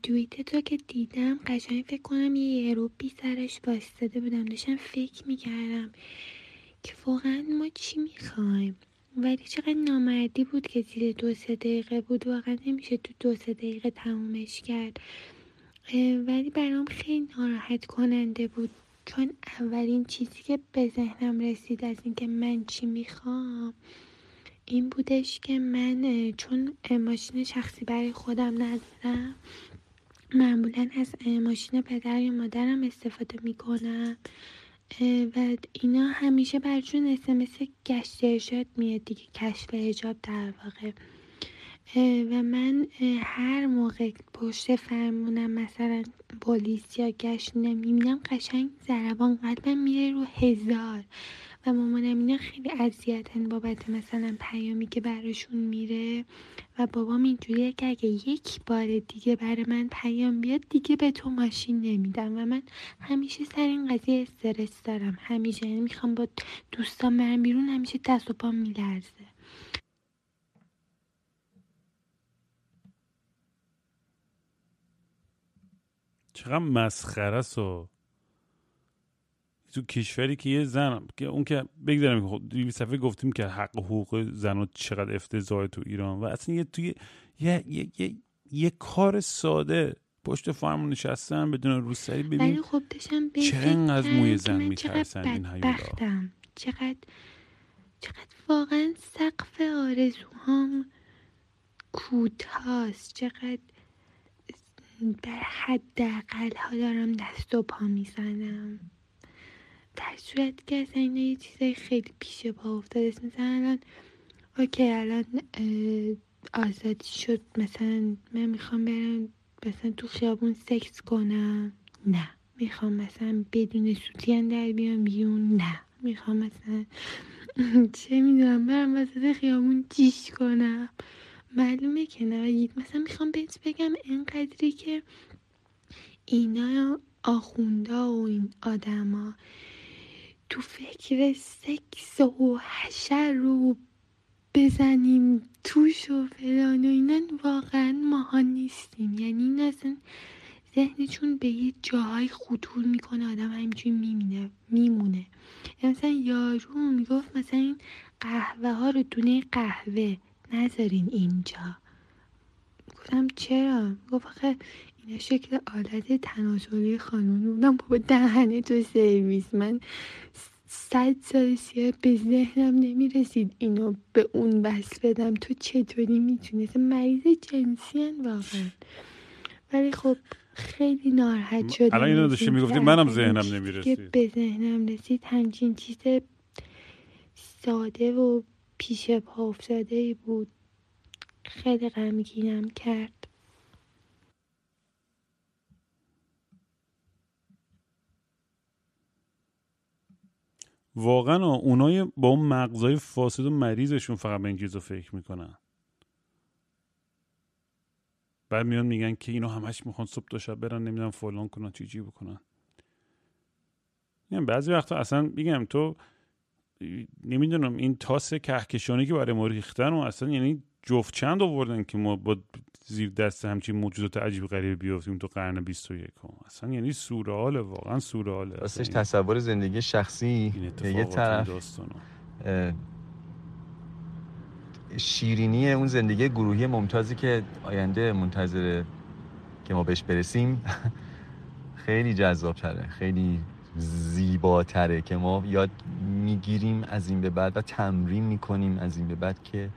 توییت تو که دیدم قشنگ فکر کنم یه اروپی سرش باستاده بودم. داشتم فکر می‌کردم که واقعا ما چی می‌خوایم؟ ولی چقدر نامردی بود که زیر دو سه دقیقه بود. واقعا نمیشه تو دو سه دقیقه تمومش کرد. ولی برام خیلی ناراحت کننده بود. چون اولین چیزی که به ذهنم رسید از اینکه من چی می‌خوام این بودش که من چون ماشین شخصی برای خودم ندارم معمولا از ماشین پدر یا مادرم استفاده می‌کنم. و اینا همیشه برشون اسمس گشت ارشاد میاد دیگه کشف اجاب در واقع. و من هر موقع پشت فرمونم مثلا پلیس یا گشت نمی‌بینم قشنگ ضربان قلبم میره رو هزار. و مامانم اینا خیلی اذیتن بابت مثلا پیامی که براشون میره. و بابام اینجوریه که اگه یک بار دیگه برای من پیام بیاد دیگه به تو ماشین نمیدم. و من همیشه سر این قضیه استرس دارم. همیشه یعنی می‌خوام با دوستان برم بیرون همیشه دست و پام میلرزه. چقدر مسخره است تو کشوری که یه زن که اون که بگذارم خب صفحه گفتیم که حق حقوق زن چقدر افتضاح تو ایران و اصلا یه توی یه, یه, یه, یه کار ساده. پشت فرمون نشستن بدون روسری ببین. خب چقدر از موی زن میترسن این هیولا. چقدر چقدر واقعا سقف آرزوهام کوتاست چقدر در حداقل ها دارم دست و پا می‌زنم. در صورت که اصلا اینا یه چیزای خیلی پیش پا افتاده. مثلا الان اوکی الان آزادی شد. مثلا من می‌خوام برم مثلا تو خیابون سکس کنم. نه. می‌خوام مثلا بدون سوتین در بیام بیون نه. می‌خوام مثلا چه می‌دونم برم وسط خیابون جیش کنم. معلومه که نه مثلا می‌خوام بهت بگم اینقدری که اینا آخوندا و این آدما تو فکر سکس و حشر رو بزنیم توش و فلان و اینا واقعا ماها نیستیم. یعنی این اصلا ذهنشون به یه جاهای خطور می‌کنه آدم همینجوری میمینه میمونه. مثلا یارو می‌گفت مثلا این قهوه ها رو دونه قهوه نذارین اینجا. گفتم چرا؟ گفت آخه اینا شکل آلت تناسلی خانومی بودم بابا دهنه تو سرویس. من صد سال سیاه به ذهنم نمی‌رسید اینو به اون بس بدم. تو چطوری می‌تونست مریض جنسی واقعا. ولی خب خیلی ناراحت شدم. الان اینو داشتی می‌گفتی منم ذهنم نمی‌رسید به ذهنم رسید همچین چیز ساده و پیش پا افتاده بود. خیلی غمگینم کرد. واقعا اونای با اون مغزای فاسد و مریضشون فقط به این چیزا فکر می‌کنن. بعد میان میگن که اینو همش می‌خوان صبح تا شب برن نمی‌دونم فلان کنن چیجی بکنن. یعنی بعضی وقتا اصلا میگم تو نمی‌دونم این تاس کهکشانی که برای ما ریختن و اصلا یعنی جفت چند آوردن که ما با زیر دست همچین موجودات عجیب غریب بیافتیم تو قرن 21 اصلا یعنی سورئال واقعا سورئاله راستش تصور زندگی شخصی یه طرف شیرینی اون زندگی گروهی ممتازی که آینده منتظره که ما بهش برسیم (laughs) خیلی جذاب تره خیلی زیباتره که ما یاد می‌گیریم از این به بعد و تمرین می‌کنیم از این به بعد که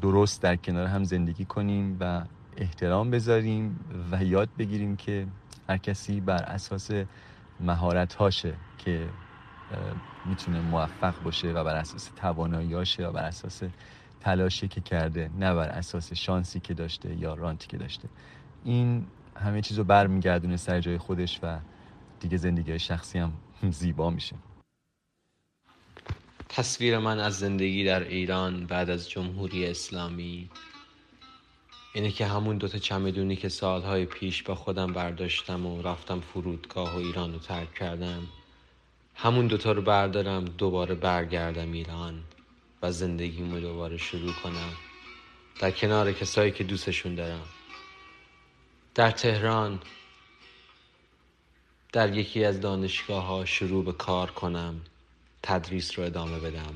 درست در کنار هم زندگی کنیم و احترام بذاریم و یاد بگیریم که هر کسی بر اساس مهارت هاشه که می‌تونه موفق باشه و بر اساس تواناییاشه و بر اساس تلاشی که کرده نه بر اساس شانسی که داشته یا رانتی که داشته. این همه چیز رو برمیگردونه سر جای خودش و دیگه زندگی شخصی هم (laughs) زیبا میشه. تصویر من از زندگی در ایران بعد از جمهوری اسلامی. اینه که همون دوتا چمدونی که سالهای پیش با خودم برداشتم و رفتم فرودگاه و ایران رو ترک کردم همون دوتا رو بردارم دوباره برگردم ایران و زندگیمو دوباره شروع کنم. در کنار کسایی که دوستشون دارم. در تهران در یکی از دانشگاه ها شروع به کار کنم تدریس رو ادامه بدم.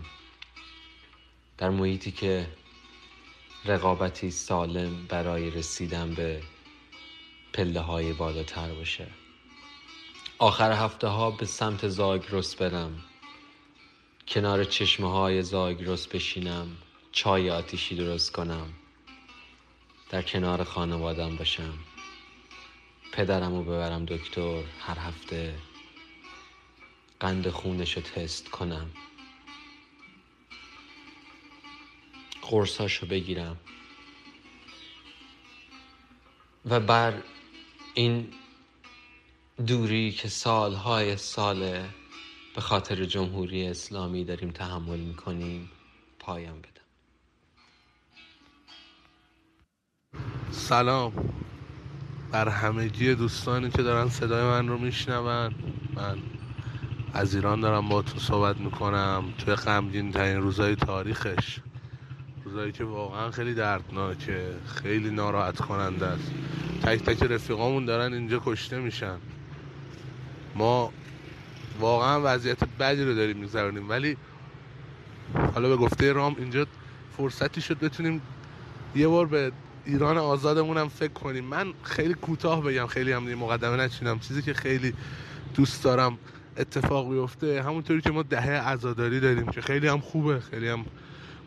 در محیطی که رقابتی سالم برای رسیدن به پله های بالاتر باشه. آخر هفته ها به سمت زاگرس برم. کنار چشمه های زاگرس بشینم چای آتیشی درست کنم. در کنار خانوادم باشم. پدرم رو ببرم دکتر هر هفته قند خونش رو تست کنم. قرصاش رو بگیرم. و بر این دوری که سالهای ساله به خاطر جمهوری اسلامی داریم تحمل می‌کنیم پایم بدم. سلام. بر همگی دوستانی که دارن صدای من رو میشنون. من از ایران دارم با تو صحبت می‌کنم. توی غمگین ترین روزای تاریخش. روزایی که واقعا خیلی دردناکه. خیلی ناراحت کننده است. تک تک رفیقامون دارن اینجا کشته میشن. ما واقعا وضعیت بدی رو داریم میگذرونیم. ولی حالا به گفته رام اینجا فرصتی شد بتونیم یه بار به ایران آزادمون هم فکر کنیم. من خیلی کوتاه بگم خیلی هم مقدمه نچینم. چیزی که خیلی دوست دارم اتفاق بیفته همونطوری که ما دهه عزاداری داریم که خیلی هم خوبه خیلی هم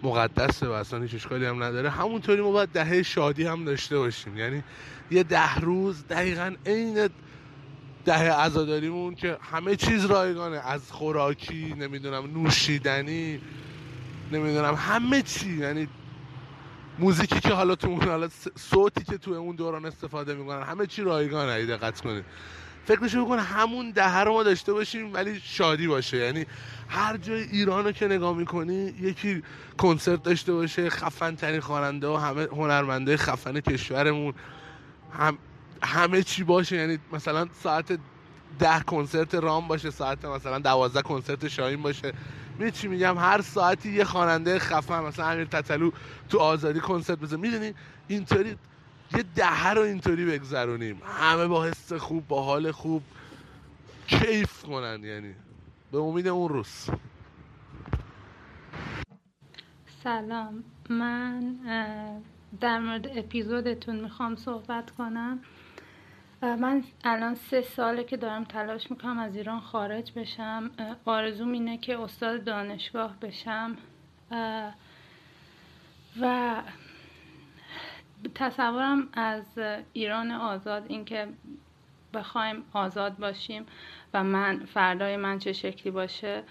مقدسه و اصلا هیچ اشکالی هم نداره. همونطوری ما باید دهه شادی هم داشته باشیم. یعنی یه ده روز دقیقا عین دهه عزاداریمون که همه چیز رایگانه. از خوراکی نمی‌دونم نوشیدنی نمی‌دونم همه چی. یعنی موزیکی که حالا تو اون حالا صوتی که تو اون دوران استفاده می‌کنن همه چی رایگانه اگه دقت کنید. فکرشو بکن همون دهه رو ما داشته باشیم ولی شادی باشه. یعنی هر جای ایران رو که نگاه می‌کنی یکی کنسرت داشته باشه خفن ترین خواننده و همه هنرمنده خفن کشورمون. هم همه چی باشه. یعنی مثلا ساعت ده کنسرت رام باشه ساعت مثلا دوازده کنسرت شاهین باشه. می چی میگم؟ هر ساعتی یه خواننده خفن مثلا امیر تتلو تو آزادی کنسرت بزنه می‌دونی؟ اینطوری یه دهه رو اینطوری بگذرونیم. همه با حس خوب با حال خوب کیف کنن یعنی. به امید اون روز. سلام. من در مورد اپیزودتون می‌خوام صحبت کنم. من الان سه ساله که دارم تلاش می‌کنم از ایران خارج بشم. آرزوم اینه که استاد دانشگاه بشم. و تصورم از ایران آزاد اینکه بخوایم آزاد باشیم و من فردای من چه شکلی باشه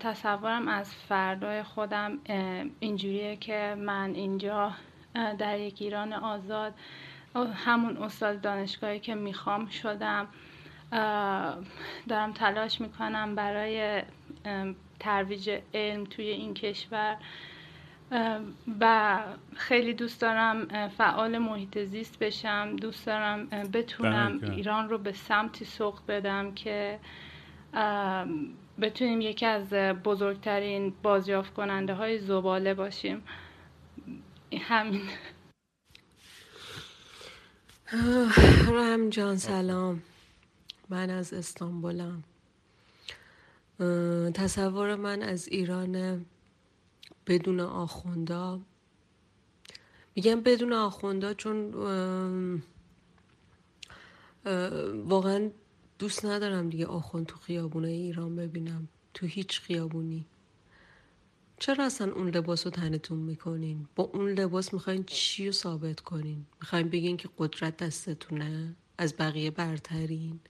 تصورم از فردای خودم اینجوریه که من اینجا در یک ایران آزاد همون استاد دانشگاهی که می‌خوام شدم دارم تلاش می‌کنم برای ترویج علم توی این کشور و خیلی دوست دارم فعال محیط زیست بشم دوست دارم بتونم ایران رو به سمتی سوق بدم که بتونیم یکی از بزرگترین بازیافت کننده های زباله باشیم. همین. رحم جان سلام. من از استانبولم. تصور من از ایران بدون آخوندا. میگم بدون آخوندا چون واقعا دوست ندارم دیگه آخوند تو خیابونه ایران ببینم. تو هیچ خیابونی. چرا اصلا اون لباس رو تنتون می‌کنین؟ با اون لباس می‌خواین چی رو ثابت کنین؟ می‌خواین بگین که قدرت دستتونه؟ از بقیه برترین؟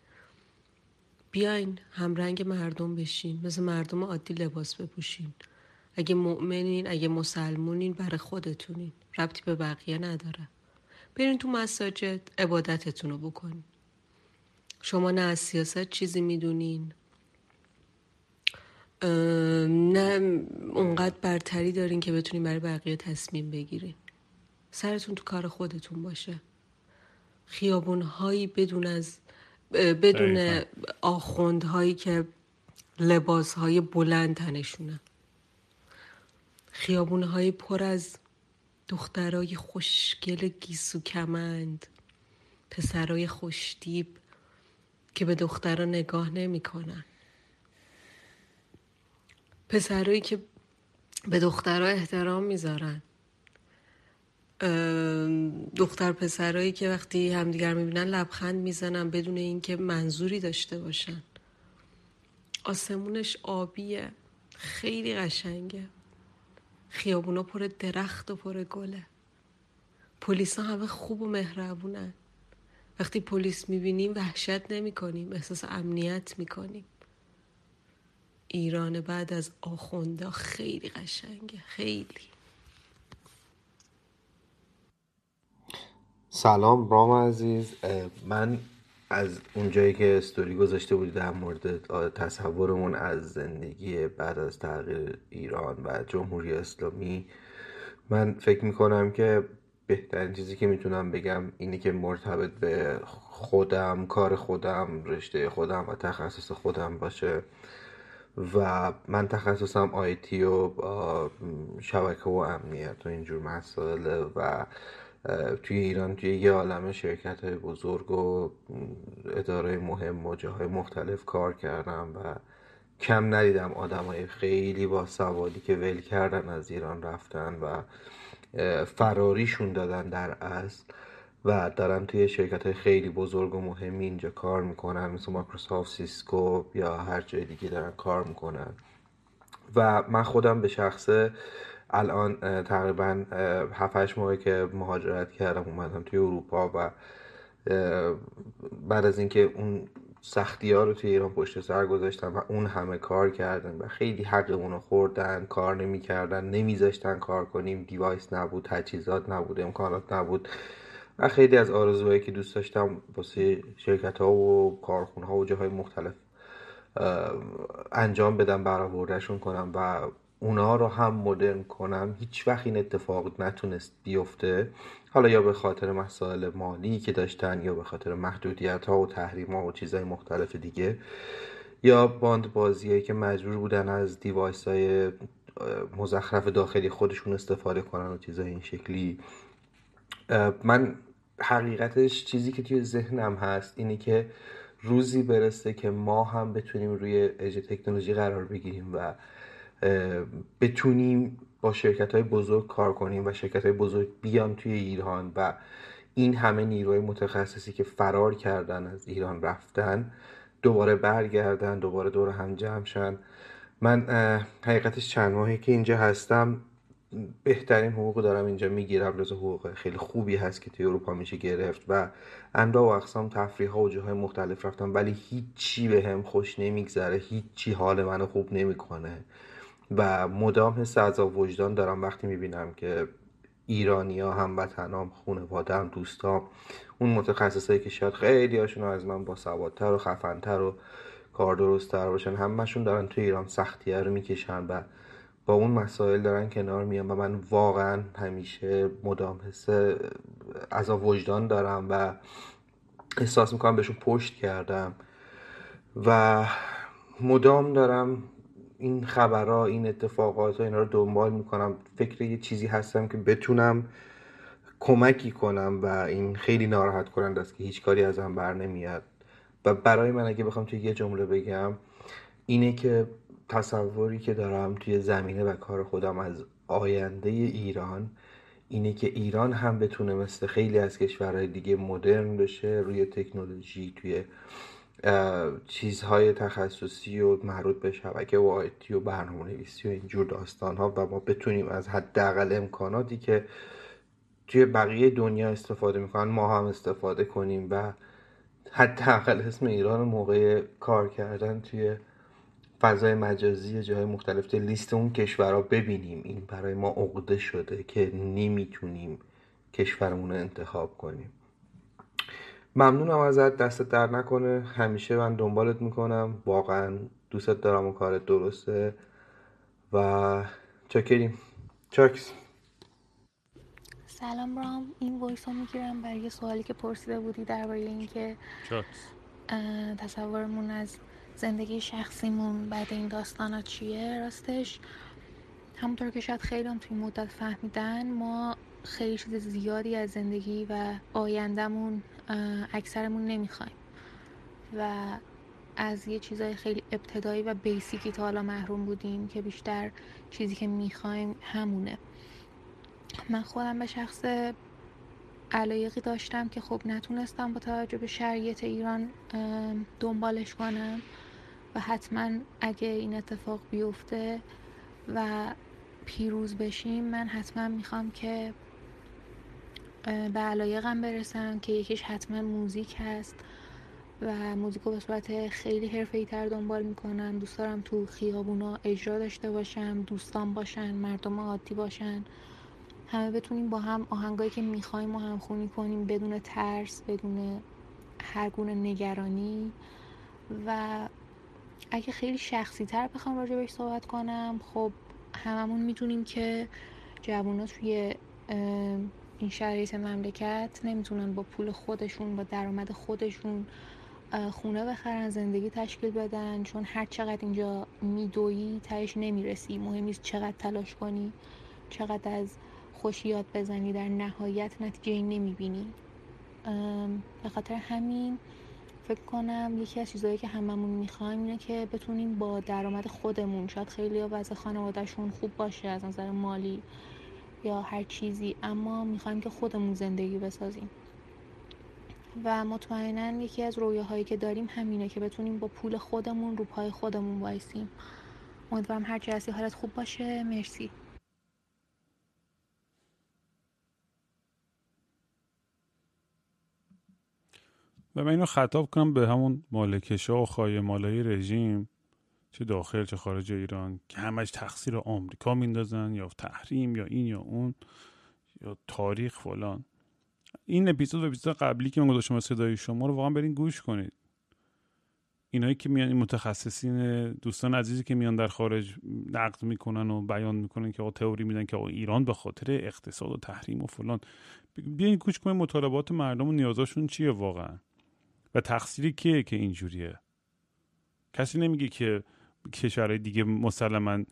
بیاین همرنگ مردم بشین. مثل مردم عادی لباس بپوشین. اگه مؤمنین اگه مسلمونین برای خودتونین. ربطی به بقیه نداره. برین تو مساجد عبادتتون رو بکنین. شما نه از سیاست چیزی می‌دونین. نه اونقدر برتری دارین که بتونین برای بقیه تصمیم بگیرین سرتون تو کار خودتون باشه. خیابون هایی بدون از بدون آخوندهایی که لباس های بلند تنشونه. خیابون های پر از دخترای خوشگل گیسو کمند پسرای خوشتیب که به دخترها نگاه نمی‌کنن. پسرایی که به دخترها احترام می‌ذارن. دختر پسرایی که وقتی همدیگر می‌بینن لبخند می‌زنن بدون اینکه منظوری داشته باشن. آسمونش آبیه خیلی قشنگه. خیابونا پر درخت و پر گله. پلیسا همه خوب و مهربونن. وقتی پلیس می‌بینیم وحشت نمی کنیم احساس امنیت می‌کنیم. ایران بعد از آخوندا خیلی قشنگه خیلی. سلام رام عزیز. من از اونجایی که استوری گذاشته بودی در مورد تصورمون از زندگی بعد از تغییر ایران و جمهوری اسلامی من فکر می‌کنم که بهترین چیزی که می‌تونم بگم اینه که مرتبط به خودم کار خودم رشته خودم و تخصص خودم باشه. و من تخصصم آیتی و شبکه و امنیت و اینجور مسائل و توی ایران توی یه عالم شرکت های بزرگ و اداره مهم و جاهای مختلف کار کردم و کم ندیدم آدم های خیلی با سوادی که ول کردن از ایران رفتن و فراریشون دادن در اصل. و دارن توی شرکت های خیلی بزرگ و مهمی اینجا کار می‌کنن مثل مایکروسافت سیسکو یا هر جای دیگه دارن کار می‌کنن. و من خودم به شخصه الان تقریبا 7 ماهی که مهاجرت کردم اومدم توی اروپا و بعد از اینکه اون سختی ها رو توی ایران پشت سر گذاشتن و اون همه کار کردن و خیلی حقمون رو خوردن کار نمی‌کردن نمیذاشتن کار کنیم دیوایس نبود تجهیزات نبود امکانات نبود. و خیلی از آرزوهایی که دوست داشتم واسه شرکت ها و کارخونه ها و جاهای مختلف انجام بدم برآوردهشون کنم و اونا رو هم مدرن کنم هیچ وقت این اتفاق نتونست بیفته. حالا یا به خاطر مسائل مالی که داشتن یا به خاطر محدودیت ها و تحریم ها و چیزهای مختلف دیگه یا باند بازیایی که مجبور بودن از دیوایس های مزخرف داخلی خودشون استفاده کنن و چیزای این شکلی. من حقیقتش چیزی که توی ذهنم هست اینه که روزی برسه که ما هم بتونیم روی اج تکنولوژی قرار بگیریم و بتونیم با شرکت های بزرگ کار کنیم و شرکت های بزرگ بیان توی ایران و این همه نیروی متخصصی که فرار کردن از ایران رفتن دوباره برگردن دوباره دور هم جمع شن. من حقیقتش چند ماهی که اینجا هستم بهترین حقوق دارم اینجا می‌گیرم لذا حقوق خیلی خوبی هست که توی اروپا میشه گرفت و انواع و اقسام تفریح ها و جاهای مختلف رفتم ولی هیچی به هم خوش نمیگذره هیچی حال منو خوب نمی‌کنه و مدام حس عذاب وجدان دارم وقتی می‌بینم که ایرانیا هموطنام خانوادهام دوستام اون متخصصایی که شاید خیلی هاشون از من با سوادتر و خفنتر و کار درست تر باشن همشون دارن تو ایران سختیه رو می‌کشن و با اون مسائل دارن کنار میان و من واقعا همیشه مدام حس از وجدان دارم و احساس می‌کنم بهشون پشت کردم و مدام دارم این خبرها این اتفاقات و اینا رو دنبال می‌کنم. فکر یه چیزی هستم که بتونم کمکی کنم و این خیلی ناراحت کننده است که هیچ کاری ازم بر نمیاد. و برای من اگه بخوام توی یه جمله بگم اینه که تصوری که دارم توی زمینه و کار خودم از آینده ایران اینه که ایران هم بتونه مثل خیلی از کشورهای دیگه مدرن بشه روی تکنولوژی توی چیزهای تخصصی و مربوط به شبکه و آیتی و برنامه نویسی و اینجور داستان ها و ما بتونیم از حداقل امکاناتی که توی بقیه دنیا استفاده می‌کنن ما هم استفاده کنیم و حداقل اسم ایران موقع کار کردن توی فضای مجازی جای مختلف توی لیست اون کشورها ببینیم. این برای ما عقده شده که نمی‌تونیم کشورمون رو انتخاب کنیم. ممنونم ازت دستت درد نکنه. همیشه من دنبالت می‌کنم. واقعا دوستت دارم و کارت درسته. و چاکریم. چاکس. سلام رام. این voice رو می‌گیرم برای یه سوالی که پرسیده بودی درباره اینکه تصورمون از زندگی شخصیمون بعد این داستانا چیه؟ راستش همونطور که شاید خیلی هم توی مدت فهمیدن ما خیلی چیز زیادی از زندگی و آیندهمون اکثرمون نمی‌خوایم. و از یه چیزای خیلی ابتدایی و بیسیکی تا حالا محروم بودیم که بیشتر چیزی که می‌خوایم همونه. من خودم به شخص علایقی داشتم که خب نتونستم با توجه به شرایط ایران دنبالش کنم. و حتما اگه این اتفاق بیفته و پیروز بشیم من حتما می‌خوام که به علایقم برسم که یکیش حتما موزیک هست و موزیک رو به صورت خیلی حرفه‌ای تر دنبال می‌کنم دوست دارم تو خیابونا اجرا داشته باشم دوستان باشن مردم عادی باشن. همه بتونیم با هم آهنگایی که می‌خوایم و همخونی کنیم بدون ترس بدون هر گونه نگرانی و اگه خیلی شخصی تر بخوام راجع بهش صحبت کنم خب هممون می‌دونیم که جوونا توی این شرایط مملکت نمی‌تونن با پول خودشون با درآمد خودشون خونه بخرن زندگی تشکیل بدن چون هر چقدر اینجا میدویی تهش نمی‌رسی. مهم نیست چقدر تلاش کنی چقدر از خوشی یاد بزنی در نهایت نتیجه نمی‌بینی. به خاطر همین فکر کنم یکی از چیزهایی که هممون می‌خوایم اینه که بتونیم با درآمد خودمون شاید خیلی وضع خانوادهشون خوب باشه از نظر مالی یا هر چیزی اما می‌خوایم که خودمون زندگی بسازیم. و مطمئنا یکی از رویاهایی که داریم همینه که بتونیم با پول خودمون رو پای خودمون وایسیم. امیدوارم هر هستی حالت خوب باشه. مرسی. و من اینو خطاب کنم به همون مالکشا و خواهی مالای رژیم چه داخل چه خارج ایران که همش تقصیر آمریکا میندازن یا تحریم یا این یا اون یا تاریخ فلان. این اپیزود و اپیزود قبلی که من گذاشتم صدای شما رو واقعا برین گوش کنید. اینایی که میان این متخصصین دوستان عزیزی که میان در خارج نقد می‌کنن و بیان می‌کنن که آقا تئوری میدن که آقا ایران به خاطر اقتصاد و تحریم و فلان. بیاین گوش کنید مطالبات مردم و نیازاشون چیه واقعا؟ و تقصیری کیه که اینجوریه؟ کسی نمیگه که کشورهای دیگه مسلما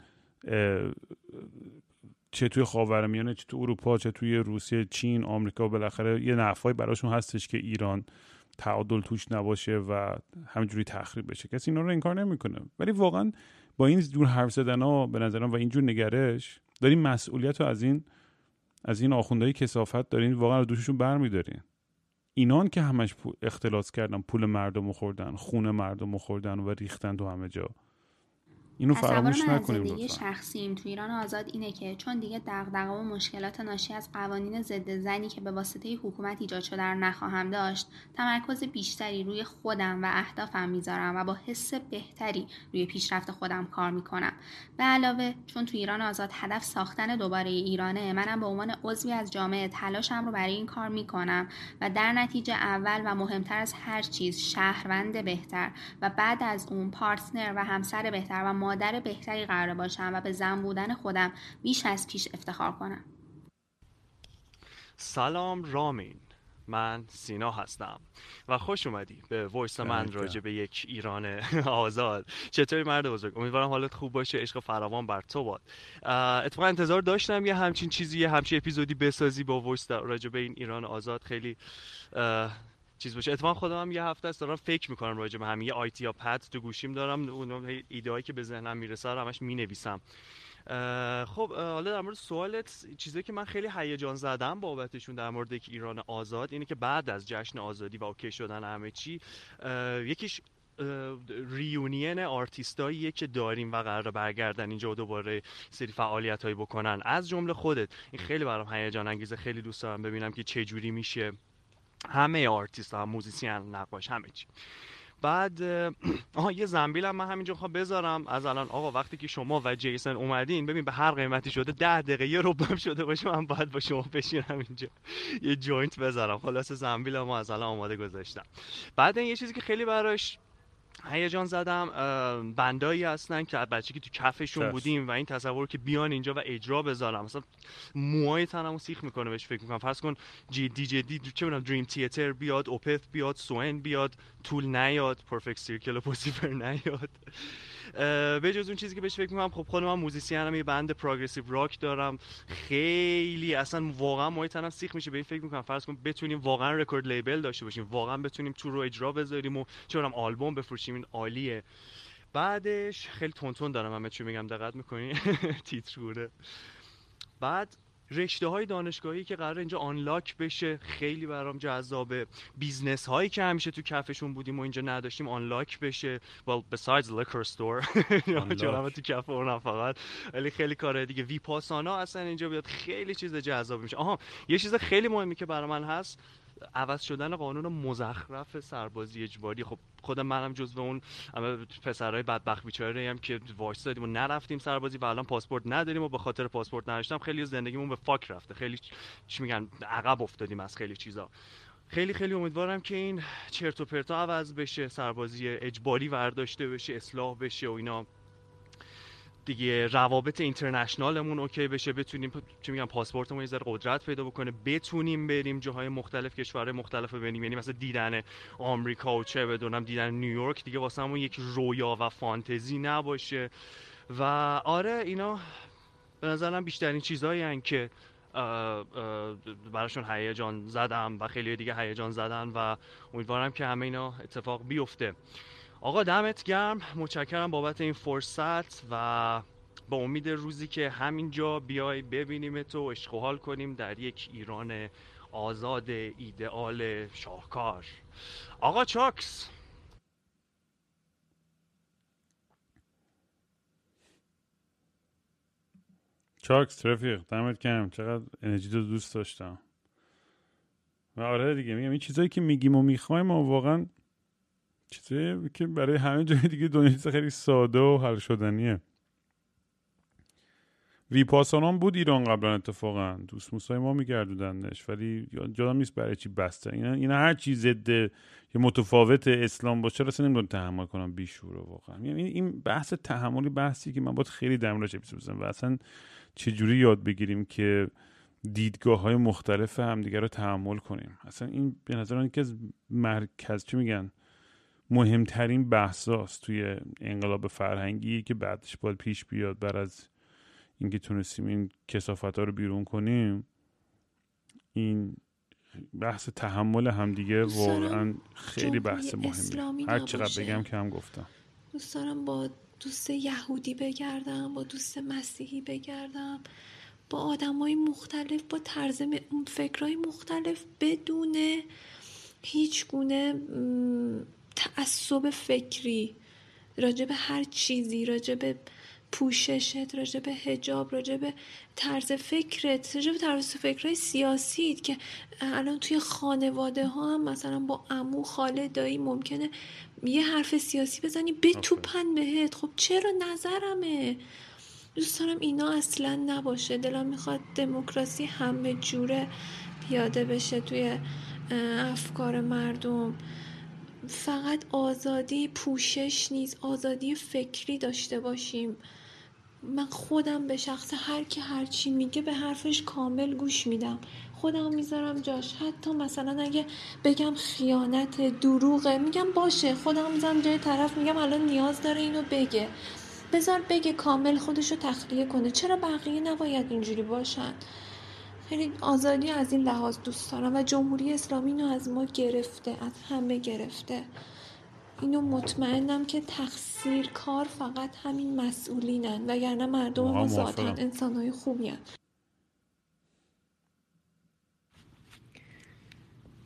چه توی خاورمیانه چه توی اروپا چه توی روسیه چین آمریکا بالاخره یه نفعی براشون هستش که ایران تعادل توش نباشه و همینجوری تخریب بشه. کسی اینا رو انکار نمی‌کنه. ولی واقعا با این دور حرف زدن ها به نظرم و اینجور نگرش دارین مسئولیت رو از این از این آخوندهای کسافت دارین واقعا دوششون برمیدارین. اینان که همش اختلاس کردن پول مردم خوردن خونه مردم خوردن و ریختن تو همه جا. اینو فراموش نکنیم زندگی شخصیم تو ایران آزاد اینه که چون دیگه دغدغه و مشکلات ناشی از قوانین ضد زنی که به واسطه حکومت ایجاد شده رو نخواهم داشت تمرکز بیشتری روی خودم و اهدافم می‌ذارم و با حس بهتری روی پیشرفت خودم کار می‌کنم. به علاوه چون تو ایران آزاد هدف ساختن دوباره ایرانه منم به عنوان عضوی از جامعه تلاشم رو برای این کار می‌کنم و در نتیجه اول و مهمتر از هر چیز شهروند بهتر و بعد از اون partner و همسر بهتر و مادر بهتری قراره باشم و به زن بودن خودم بیش از پیش افتخار کنم. سلام رامین. من سینا هستم و خوش اومدی به voice من راجع به یک ایران (laughs) آزاد. چطوری مرد بزرگ؟ امیدوارم حالت خوب باشه عشق فراوان بر تو باد. اتفاقا انتظار داشتم یه همچین چیزی یه همچین اپیزودی بسازی با voice راجع به این ایران آزاد. خیلی چیز باشه. اتفاقا خودم هم یه هفته است دارم فکر می‌کنم راجع به همین یه idea pad تو گوشیم دارم. اون ایده که به ذهنم می‌رسه رو همش می‌نویسم. خب حالا در مورد سوالت چیزی که من خیلی هیجان زده‌م بابتشون در مورد ایران آزاد اینه که بعد از جشن آزادی و okay شدن همه چی یکیش reunion آرتیستاییه که داریم و قراره برگردن اینجا و دوباره سری فعالیت هایی بکنن. از جمله خودت این خیلی برام هیجان انگیزه خیلی دوست دارم ببینم که چه جوری میشه. همه آرتیست ها musician نقاش همه چی. بعد (clears throat) آها یه زنبیل هم من همینجا خواهم بذارم. از الان آقا وقتی که شما و جیسن اومدین ببین به هر قیمتی شده ده دقیقه یه روبم شده باشه من باید با شما بشینم اینجا. یه joint بذارم. خلاص زنبیل ما از الان آماده گذاشتم. بعد این یه چیزی که خیلی براش هیجان زده‌م band ایی هستن که بچگی تو کفشون بودیم و این تصور که بیان اینجا و اجرا بذارم مثلا موهای تنمو سیخ می‌کنه بهش فکر می‌کنم. فرض کن جدی جدی چه می‌دونم Dream Theater بیاد Opeth بیاد Soen بیاد Tool بیاد Perfect Circle و Puscifer بیاد. به جز اون چیزی که بهش فکر می‌کنم خب خودم من musician م یه band progressive rock دارم. خیلی اصلا واقعا موهای تنم سیخ میشه. به این فکر می‌کنم فرض کن بتونیم واقعا record label داشته باشیم واقعا بتونیم tour و اجرا بذاریم و چه آلبوم بفروشیم. این عالیه. بعدش خیلی تونتون دارم همه چی میگم دقت می‌کنی؟ (laughs) تیتر واره. بعد رشته های دانشگاهی که قراره اینجا unlock بشه خیلی برام جذابه. business هایی که همیشه تو کفشون بودیم و اینجا نداشتیم unlock بشه. Well besides liquor store. (laughs) چون تو کف اونم فقط. ولی خیلی کاره دیگه. Vipassana اصلا اینجا بیاد. خیلی چیز جذاب میشه. آها یه چیز خیلی مهمی که برای من هست. عوض شدن قانون مزخرف سربازی اجباری. خب خود منم جزو اون پسرای بدبخت بیچاره هم که دادیم و نرفتیم سربازی و الان پاسپورت نداریم و به خاطر پاسپورت نداشتم خیلی زندگیمون به fuck رفته. خیلی چی میگن عقب افتادیم از خیلی چیزا. خیلی خیلی امیدوارم که این چرت و پرتا عوض بشه سربازی اجباری ورداشته بشه اصلاح بشه و اینا. دیگه روابط international مون okay بشه بتونیم چه میگم پاسپورتمون یه ذره قدرت پیدا بکنه بتونیم بریم جاهای مختلف کشورهای مختلف ببینیم. یعنی مثلا دیدن آمریکا و چه بدونم دیدن نیویورک دیگه واسه یک رویا و فانتزی نباشه. و آره اینا به نظرم بیشترین چیزهایی که براشون هیجان زدم و خیلی دیگه هیجان زدن و امیدوارم که همه اینا اتفاق بیفته. آقا دمت گرم. متشکرم بابت این فرصت و با امید روزی که همینجا بیای ببینیم تو و اشغال کنیم در یک ایران آزاد ایدئال شاهکار. آقا چاکس. چاکس رفیق دمت گرم. چقدر انرژی تو دوست داشتم. و آره دیگه میگم این چیزایی که میگیم و می‌خوایم و واقعا چیزی که برای همه جای دیگه دنیا چیز خیلی ساده و حل شدنیه. ویپاسانان بود ایران قبلا اتفاقا. دوست موسای ما میگردودنش ولی جادم نیست برای چی بسته. اینا, هر چی ضد یه متفاوت اسلام باشه اصلا نمی‌دونم تحمل کنم بیشوره واقعا. این این بحث تحملی بحثی که من باید خیلی دمراش اپیزود بزنم. و اصلا چجوری یاد بگیریم که دیدگاه های مختلف همدیگه رو تحمل کنیم؟ اصلا این به نظر که از مرکز چی میگن؟ مهمترین بحثاست توی انقلاب فرهنگی که بعدش باید پیش بیاد. بر از اینکه تونستیم این کسافت ها رو بیرون کنیم این بحث تحمل همدیگه واقعا خیلی بحث مهمیه. هر چقدر بگم که هم گفتم. دوست دارم با دوست یهودی بگردم با دوست مسیحی بگردم با آدم های مختلف با طرز فکرهای مختلف بدون هیچ گونه تعصب فکری راجع به هر چیزی راجع به پوششت راجع به هجاب راجع به طرز فکرت راجع به طرز فکرهای سیاسیت که الان توی خانواده ها هم مثلا با امو خاله دایی ممکنه یه حرف سیاسی بزنی بتوپن بهت. خب چرا نظرمه؟ دوست دارم اینا اصلا نباشه. دلم می‌خواد دموکراسی همه جوره پیاده بشه توی افکار مردم. فقط آزادی پوشش نیست آزادی فکری داشته باشیم. من خودم به شخص هر کی هر چی میگه به حرفش کامل گوش میدم. خودم می‌ذارم جاش. حتی مثلا اگه بگم خیانت دروغه میگم باشه. خودم می‌ذارم جای طرف میگم الان نیاز داره اینو بگه. بذار بگه کامل خودشو تخلیه کنه. چرا بقیه نباید اینجوری باشن؟ خیلی آزادی از این لحاظ دوست دارم و جمهوری اسلامی اینو از ما گرفته از همه گرفته. اینو مطمئنم که تقصیر کار فقط همین مسئولینن وگرنه مردم ما ذاتا انسانهای خوبی هن.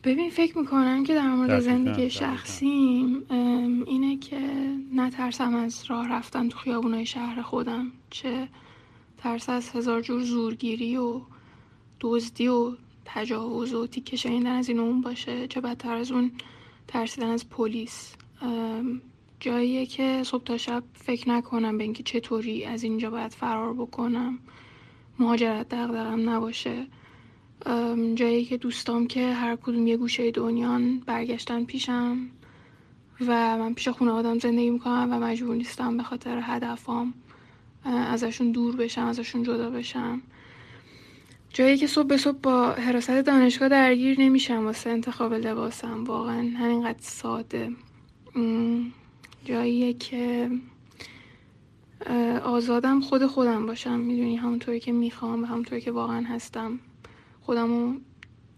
ببین فکر می‌کنم که در مورد زندگی شخصیم اینه که نترسم از راه رفتن تو خیابونای شهر خودم چه ترس از هزار جور زورگیری و دزدی و تجاوز و تیکه شنیدن از این اون باشه چه بدتر از اون ترسیدن از پلیس. جاییه که صبح تا شب فکر نکنم به اینکه چطوری از اینجا باید فرار بکنم. مهاجرت دقدقم نباشه. جایی که دوستام که هر کدوم یه گوشه دنیان برگشتن پیشم و من پیش خونه آدم زندگی می‌کنم و مجبور نیستم به خاطر هدفام ازشون دور بشم ازشون جدا بشم. جایی که صبح به صبح با حراست دانشگاه درگیر نمیشم واسه انتخاب لباسم. واقعا همینقدر ساده. جاییه که آزادم خود خودم باشم. می‌دونی همونطوری که می‌خوام و همونطوری که واقعا هستم. خودمو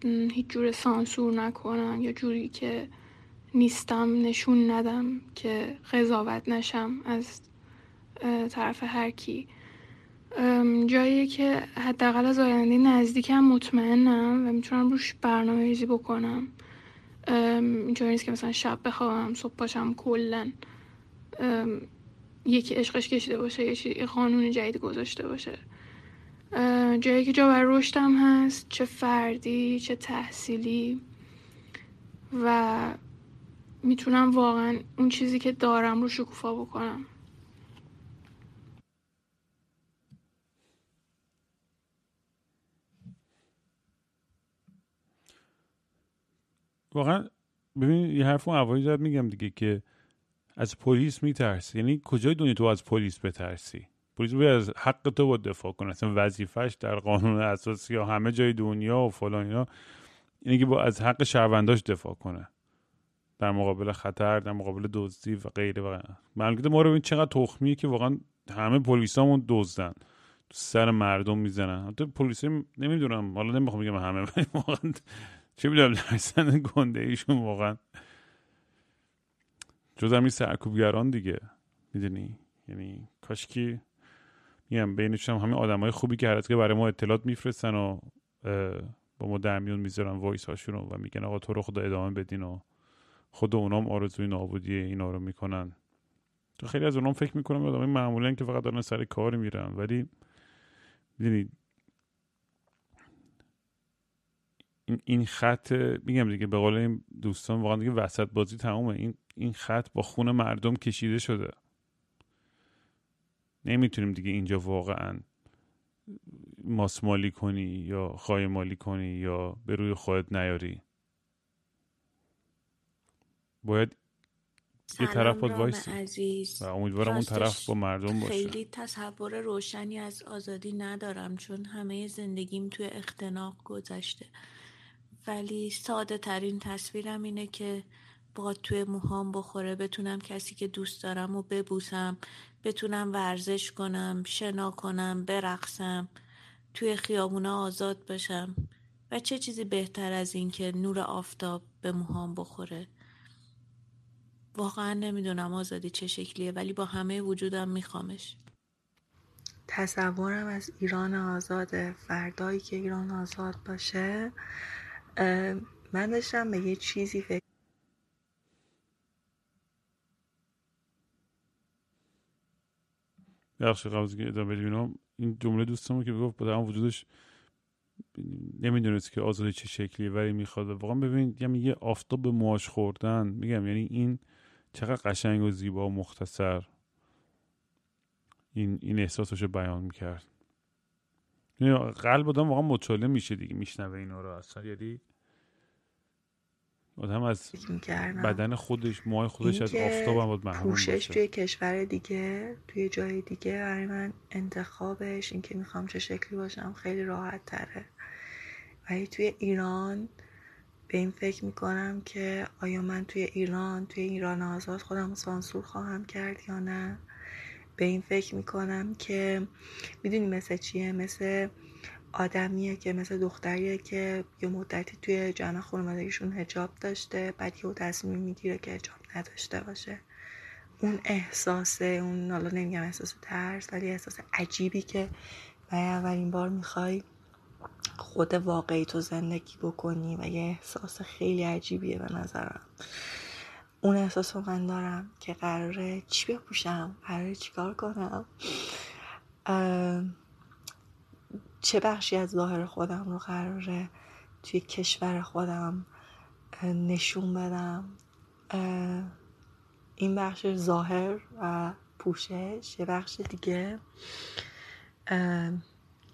هیچ جور سانسور نکنم یا جوری که نیستم نشون ندم که قضاوت نشم از طرف هر کی. جایی که حداقل از آینده نزدیکم مطمئنم و می‌تونم روش برنامه ریزی بکنم اینجوری نیست که مثلا شب بخوام صبح باشم کلا. یکی عشقش کشیده باشه یه قانون جدید گذاشته باشه. جایی که جا بر رشدم هست چه فردی چه تحصیلی. و می‌تونم واقعا اون چیزی که دارم رو شکوفا بکنم. واقعا ببین یه حرف اون اوایی زد میگم دیگه که از پلیس میترسی. یعنی کجای دنیا تو از پلیس بترسی؟ پلیس باید از حق تو باید دفاع کنه. اصلا وظیفش در قانون اساسی یا همه جای دنیا و فلان اینا اینه که با از حق شهرونداش دفاع کنه. در مقابل خطر در مقابل دزدی و غیره و مملکت ما رو ببین چقدر تخمیه که واقعا همه پلیسامون دزدن. سر مردم می‌زنن. حتی پلیس نمی‌دونم حالا نمی‌خوام بگم همه واقعا چه می‌دونم درصد گنده ایشون واقعا. جز همین سرکوبگران دیگه می‌دونی؟ یعنی کاشکی میگم بینش هم همین آدمای خوبی که هر که برای ما اطلاعات میفرستن و با ما در میون می‌ذارن وایس هاشون و میگن آقا تو رو خدا ادامه بدین و خود اونام آرزوی نابودی اینا رو می‌کنن. تو خیلی از اونام فکر می‌کنم آدمای معمولا که فقط دارن سر کار میرن ولی می‌دونید این این خط میگم دیگه به قول این دوستان واقعا دیگه وسط بازی تمومه. این این خط با خون مردم کشیده شده. نمی‌تونیم دیگه اینجا واقعا ماسمالی کنی یا مالی کنی یا به روی خودت نیاری. باید یه طرف باید وایس و امیدوارم اون طرف با مردم باشه. خیلی تصور روشنی از آزادی ندارم چون همه زندگیم توی اختناق گذشته. ولی ساده ترین تصویرم اینه که باد توی موهام بخوره بتونم کسی که دوست دارم و ببوسم بتونم ورزش کنم شنا کنم برقصم توی خیابونا آزاد بشم. و چه چیزی بهتر از این که نور آفتاب به موهام بخوره؟ واقعا نمی‌دونم آزادی چه شکلیه ولی با همه وجودم میخوامش. تصورم از ایران آزاد فردایی که ایران آزاد باشه من داشتم به یه چیزی فکر بخش قبل از ادامه بدیم این جمله دوستمون که گفت با وجودش نمی‌دونست که آزادی چه شکلی ولی می‌خواد. واقعا ببینید یعنی یه آفتاب به مواش خوردن میگم یعنی این چقدر قشنگ و زیبا و مختصر. این این احساسش رو بیان می‌کرد. یعنی قلب آدم واقعا مچاله میشه دیگه میشنوه اینا رو اصلا. یعنی آدم از بدن خودش موهای خودش از آفتاب هم باید محروم پوشش توی کشور دیگه توی جای دیگه برای من انتخابش اینکه می‌خوام چه شکلی باشم خیلی راحت تره ولی توی ایران به این فکر می‌کنم که آیا من توی ایران توی ایران آزاد خودم سانسور خواهم کرد یا نه؟ به این فکر می‌کنم که می‌دونی مثل چیه؟ مثل آدمیه که مثل دختریه که یه مدتی توی جمع خانوادگیشون هجاب داشته بعد یه تصمیم می‌گیره که هجاب نداشته باشه. اون احساسه اون حالا نمیگم احساس ترس ولی احساس عجیبی که برای اولین بار می‌خوای خود واقعی تو زندگی بکنی و یه احساس خیلی عجیبیه به نظرم. اون احساس رو من دارم که قراره چی بپوشم؟ قراره چیکار کنم؟ چه بخشی از ظاهر خودم رو قراره توی کشور خودم نشون بدم؟ این بخش ظاهر و پوشش یه بخش دیگه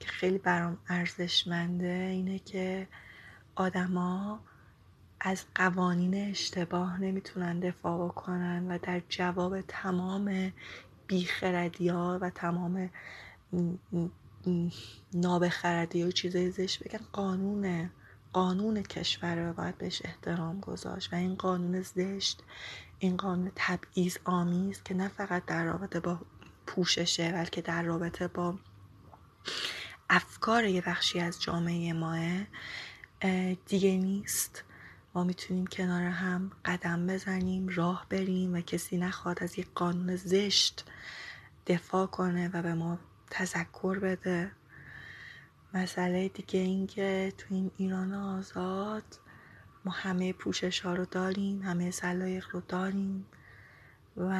که خیلی برام ارزشمنده اینه که آدما از قوانین اشتباه نمی‌تونن دفاع بکنن و در جواب تمام بیخردی ها و تمام نابخردی و چیزای زشت بگن قانونه. قانون کشور رو باید بهش احترام گذاشت و این قانون زشت این قانون تبعیض آمیز که نه فقط در رابطه با پوششه بلکه در رابطه با افکار یه بخشی از جامعه ماه دیگه نیست. ما می‌تونیم کنار هم قدم بزنیم راه بریم و کسی نخواد از یک قانون زشت دفاع کنه و به ما تذکر بده. مسئله دیگه این که تو این ایران آزاد ما همه پوشش ها رو داریم همه سلایق رو داریم و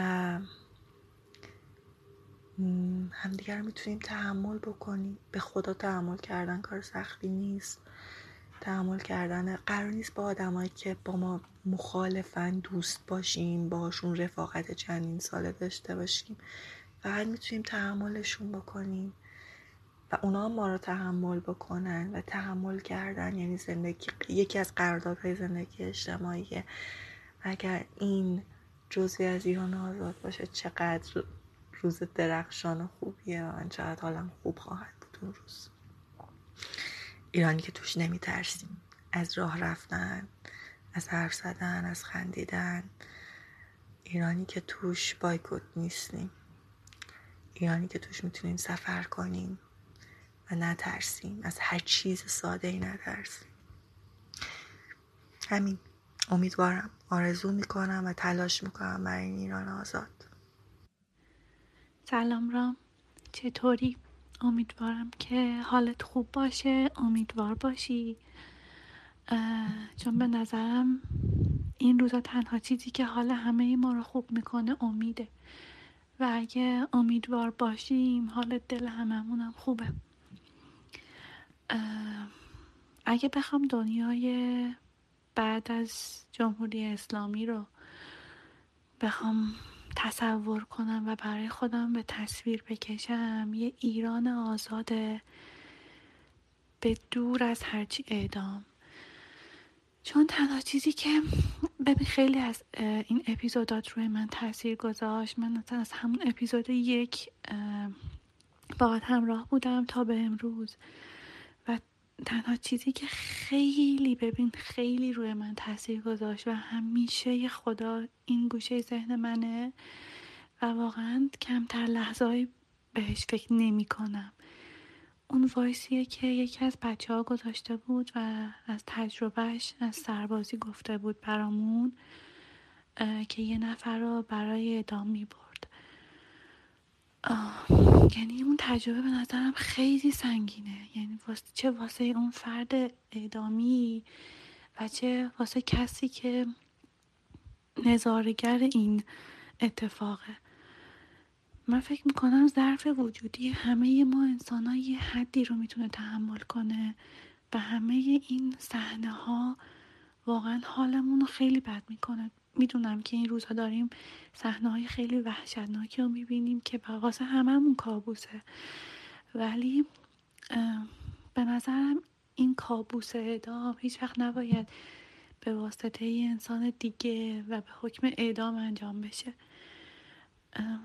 همدیگر می‌تونیم تحمل بکنیم. به خدا تحمل کردن کار سختی نیست. تحمل کردن قرار نیست با آدمایی که با ما مخالفن دوست باشیم باشون رفاقت چندین ساله داشته باشیم. فقط می‌تونیم تحملشون بکنیم و اونا ما رو تحمل بکنن و تحمل کردن یعنی زندگی یکی از قراردادهای زندگی اجتماعیه. اگر این جزوی از ایران آزاد باشه چقدر روز درخشان و خوبیه و من چقدر حالم خوب خواهد بود اون روز. ایرانی که توش نمیترسیم. از راه رفتن از حرف زدن از خندیدن. ایرانی که توش بایکوت نیستیم. ایرانی که توش می‌تونیم سفر کنیم و نترسیم. از هر چیز ساده ای نترسیم. همین. امیدوارم. آرزو می‌کنم و تلاش می‌کنم برای این ایران آزاد. سلام رام. چطوری؟ امیدوارم که حالت خوب باشه. امیدوار باشی. چون به نظرم این روزا تنها چیزی که حال همه ما رو خوب می‌کنه امیده. و اگه امیدوار باشیم حال دل هممون هم خوبه اگه بخوام دنیای بعد از جمهوری اسلامی رو بخوام تصور کنم و برای خودم به تصویر بکشم یه ایران آزاده به دور از هرچی اعدام. چون تنها چیزی که ببین خیلی از این اپیزودات روی من تاثیر گذاشت. من مثلا از همون اپیزود یک باید همراه بودم تا به امروز. و تنها چیزی که خیلی ببین خیلی روی من تاثیر گذاشت و همیشه خدا این گوشه ذهن منه و واقعا کمتر لحظه بهش فکر نمی کنم اون وایسیه که یکی از بچه ها گذاشته بود و از تجربهش از سربازی گفته بود برامون که یه نفر رو برای ادام می برد یعنی اون تجربه به نظرم خیلی سنگینه. یعنی واسه چه واسه اون فرد اعدامی و چه واسه کسی که نظارگر این اتفاقه. من فکر می‌کنم ظرف وجودی همه ما انسان یه حدی رو می‌تونه تحمل کنه و همه این صحنه ها واقعا حالمون رو خیلی بد می‌کنه. می‌دونم که این روزها داریم صحنه های خیلی وحشتناکی رو می‌بینیم که واسه هممون کابوسه. ولی به نظرم این کابوس اعدام هیچ وقت نباید به واسطه یه انسان دیگه و به حکم اعدام انجام بشه.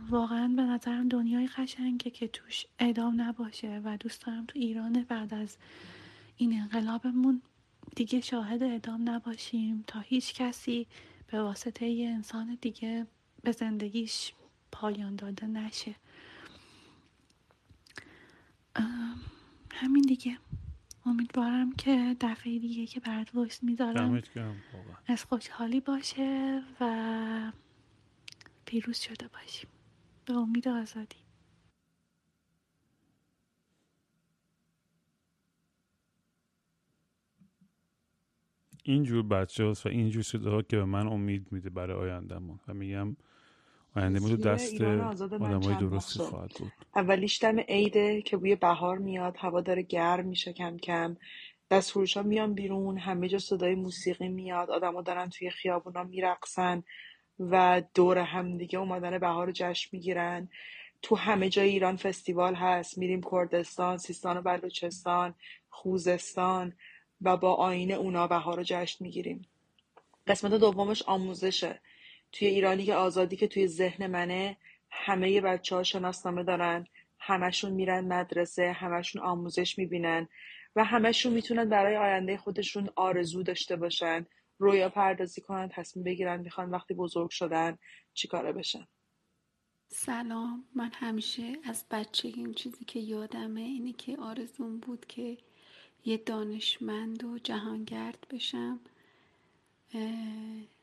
واقعا به نظرم دنیای قشنگه که توش اعدام نباشه و دوست دارم تو ایران بعد از این انقلابمون دیگه شاهد اعدام نباشیم تا هیچ کسی به واسطه یه انسان دیگه به زندگیش پایان داده نشه. همین دیگه. امیدوارم که دفعه دیگه که برات ویس می‌ذارم از خوشحالی باشه و پیروز شده باشیم. به امید آزادی. اینجور بچه هاست و اینجور صده ها که به من امید میده برای آیندهمون. و میگم آینده دست آدم های درستی خواهد بود. اولیش دم عیده که بوی بهار میاد. هوا داره گرم میشه کم کم. دست فروش ها میان بیرون. همه جا صدای موسیقی میاد. آدما دارن توی خیابونا میرقصن. و دور همدیگه اومدن بهار رو جشن می‌گیرن. تو همه جای ایران فستیوال هست. میریم کردستان سیستان و بلوچستان خوزستان و با آینه اونا بهار رو جشن می‌گیریم. قسمت دومش آموزشه. توی ایرانی که آزادی که توی ذهن منه همه بچه ها شناسنامه دارن. همشون میرن مدرسه همشون آموزش می‌بینن و همشون می‌تونن برای آینده خودشون آرزو داشته باشن. رویا پردازی کنن تصمیم بگیرن می‌خوان وقتی بزرگ شدن چیکاره بشن. سلام. من همیشه از بچه این چیزی که یادمه اینه که آرزون بود که یه دانشمند و جهانگرد بشم.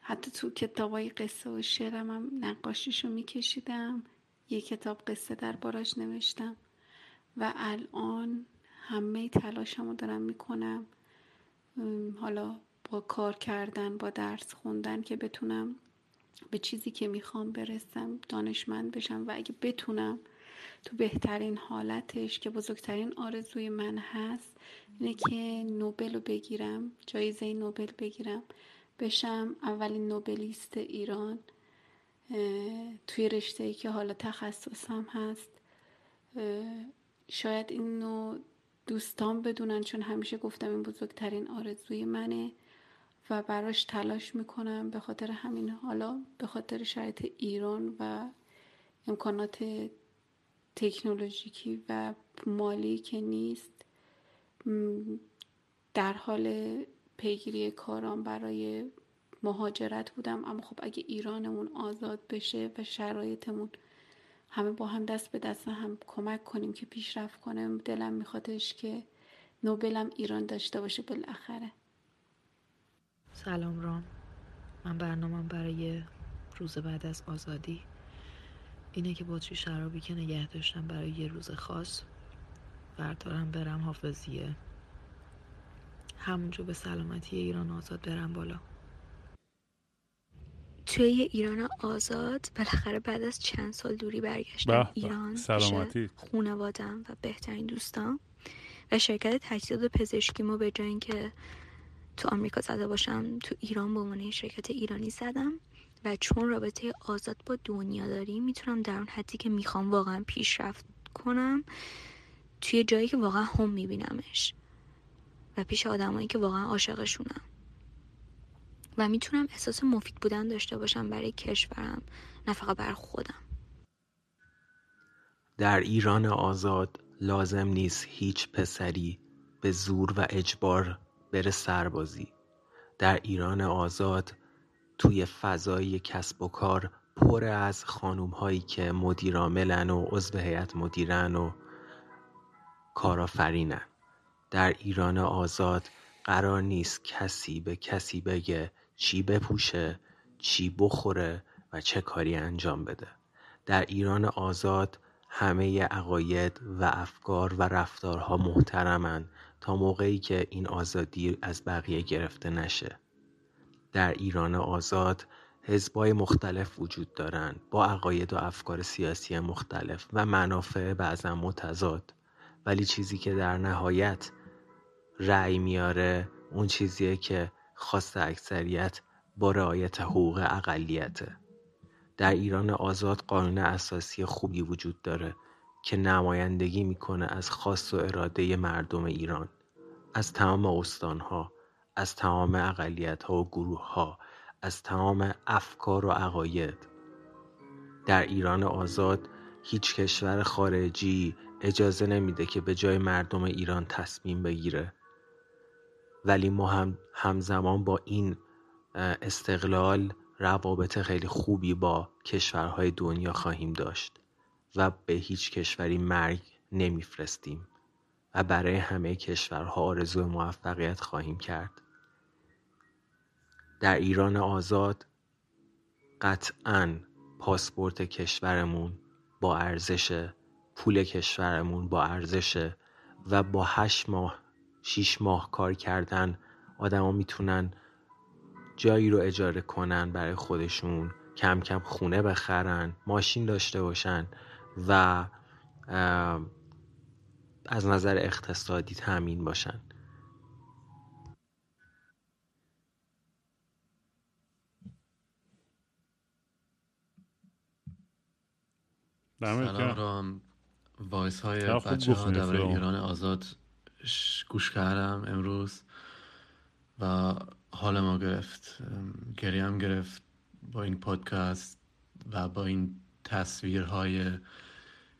حتی تو کتابای قصه و شعرم هم نقاشیشو میکشیدم. یه کتاب قصه در باراش نوشتم و الان همه تلاشمو دارم می‌کنم. حالا با کار کردن با درس خوندن که بتونم به چیزی که می‌خوام برسم دانشمند بشم و اگه بتونم تو بهترین حالتش که بزرگترین آرزوی من هست اینه که نوبل رو بگیرم جایزه نوبل بگیرم بشم اولین نوبلیست ایران توی رشته ای که حالا تخصصم هست. شاید اینو دوستان بدونن چون همیشه گفتم این بزرگترین آرزوی منه. و براش تلاش می‌کنم به خاطر همین. حالا به خاطر شرایط ایران و امکانات تکنولوژیکی و مالی که نیست در حال پیگیری کارام برای مهاجرت بودم. اما خب اگه ایرانمون آزاد بشه و شرایطمون همه با هم دست به دست هم کمک کنیم که پیشرفت کنیم دلم میخوادش که نوبلم ایران داشته باشه بالاخره. سلام رام. من برنامهم برای روز بعد از آزادی. اینه که بطری شرابی که نگه داشتم برای یه روز خاص بردارم برم حافظیه. همونجا به سلامتی ایران آزاد برم بالا. توی ایران آزاد بالاخره بعد از چند سال دوری برگشتم ایران سلامتی. خونوادم و بهترین دوستان و شرکت تجهیزات پزشکیمو به جای اینکه تو آمریکا زده باشم تو ایران به عنوان شرکت ایرانی زدم و چون رابطه آزاد با دنیا داریم می‌تونم در اون حدی که می‌خوام واقعا پیشرفت کنم توی جایی که واقعا هم میبینمش و پیش آدمایی که واقعا عاشقشونم. و می‌تونم احساس مفید بودن داشته باشم برای کشورم نه فقط برای خودم. در ایران آزاد لازم نیست هیچ پسری به زور و اجبار بره سربازی. در ایران آزاد توی فضای کسب و کار پر از خانوم هایی که مدیراملن و عضو هیئت مدیرن و کارآفرینن. در ایران آزاد قرار نیست کسی به کسی بگه چی بپوشه چی بخوره و چه کاری انجام بده. در ایران آزاد همه عقاید و افکار و رفتارها محترمن. تا موقعی که این آزادی از بقیه گرفته نشه. در ایران آزاد حزبای مختلف وجود دارند با عقاید و افکار سیاسی مختلف و منافع بعضا متضاد. ولی چیزی که در نهایت رأی میاره اون چیزیه که خواست اکثریت با رعایت حقوق اقلیته. در ایران آزاد قانون اساسی خوبی وجود داره. که نمایندگی می‌کنه از خواست و اراده مردم ایران از تمام استانها از تمام اقلیت ها و گروه ها از تمام افکار و عقاید. در ایران آزاد هیچ کشور خارجی اجازه نمیده که به جای مردم ایران تصمیم بگیره. ولی ما هم همزمان با این استقلال روابط خیلی خوبی با کشورهای دنیا خواهیم داشت. و به هیچ کشوری مرگ نمیفرستیم و برای همه کشورها آرزو موفقیت خواهیم کرد. در ایران آزاد قطعا پاسپورت کشورمون با ارزش پول کشورمون با ارزشه و با هشت ماه شیش ماه کار کردن آدما می‌تونن جایی رو اجاره کنن برای خودشون کم کم خونه بخرن ماشین داشته باشن. و از نظر اقتصادی تامین باشن. سلام رام. وایس های بچه ها در ایران آزاد گوش کردم امروز و حال ما گرفت. گریم گرفت با این پادکست و با این تصویرهای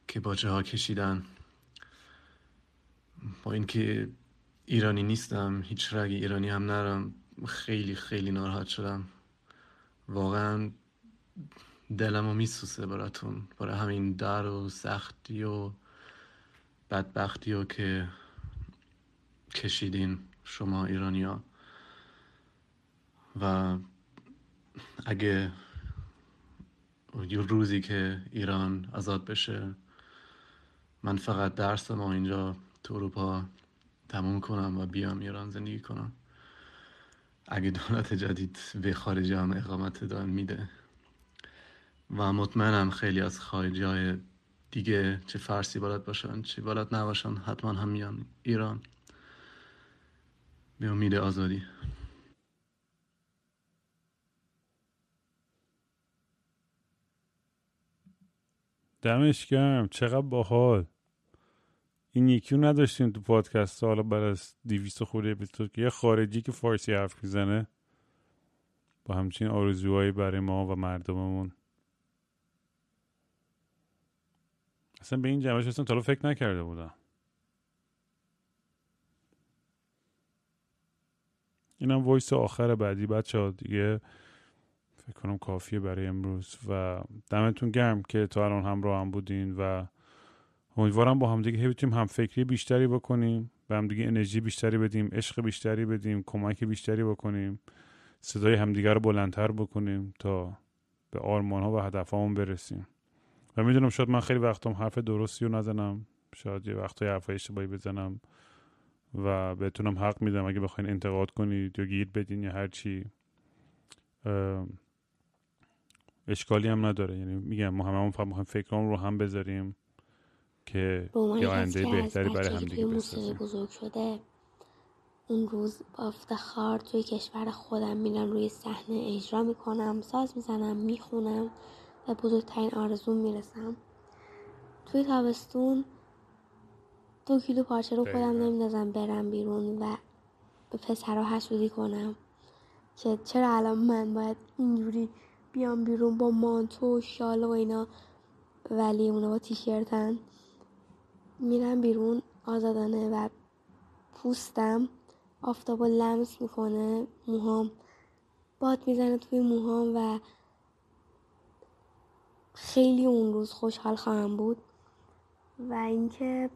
که باچه ها کشیدن. با اینکه ایرانی نیستم هیچ رگ ایرانی هم نرم خیلی خیلی ناراحت شدم. واقعا دلمو میسوسه براتون. برای همین در و سختی و بدبختی و که کشیدین شما ایرانیا و اگه یه روزی که ایران آزاد بشه من فقط درس ما اینجا تو اروپا تموم کنم و بیام ایران زندگی کنم. اگه دولت جدید به خارجی هم اقامت دائم میده. و مطمئنم خیلی از خارجی های دیگه چه فارسی بلد باشن چه بلد نباشن حتما هم میان ایران. به امید آزادی. دمش گرم. چقدر باحال. این یکی رو نداشتیم تو پادکست. حالا بعد از دیویست خوری اپیزود که یه خارجی که فارسی حرف می‌زنه با همچین آرزوهایی برای ما و مردممون. اصلا به این جنبه‌ش اصلا تا فکر نکرده بودم. اینم voice آخر بود بچه ها دیگه فکر کنم کافیه برای امروز. و دمتون گرم که تا الان همراهم بودین و امیدوارم با همدیگه بتونیم هم فکری بیشتری بکنیم به همدیگه انرژی بیشتری بدیم عشق بیشتری بدیم کمک بیشتری بکنیم صدای همدیگه رو بلندتر بکنیم تا به آرمان ها و هدف برسیم. و می‌دونم شاید من خیلی وقتم حرف درستی رو نزنم شاید یه وقتای حرف اشتباهی بزنم و بهتونم حق میدم اگه بخواین انتقاد کنید یا گیر بدین یا هر چی. اشکالی هم نداره یعنی میگم ما هممون فهم فکرام رو هم بذاریم. که یه آینده بهتری برای هم دیگه بزرگ شده اون روز با افتخار توی کشور خودم میرم روی صحنه اجرا می‌کنم ساز می‌زنم می‌خونم و بزرگترین آرزوم می‌رسم. توی تابستون دو کیلو پارچه رو خودم نمیندازم برم بیرون و به پسرها حسودی کنم که چرا الان من باید اینجوری بیام بیرون با مانتو و شال و اینا ولی اونا با تیشرتن. میرم بیرون آزادانه و پوستم آفتابا لمس می‌کنه موهام. باد می‌زنه توی موهام و خیلی اون روز خوشحال خواهم بود. و اینکه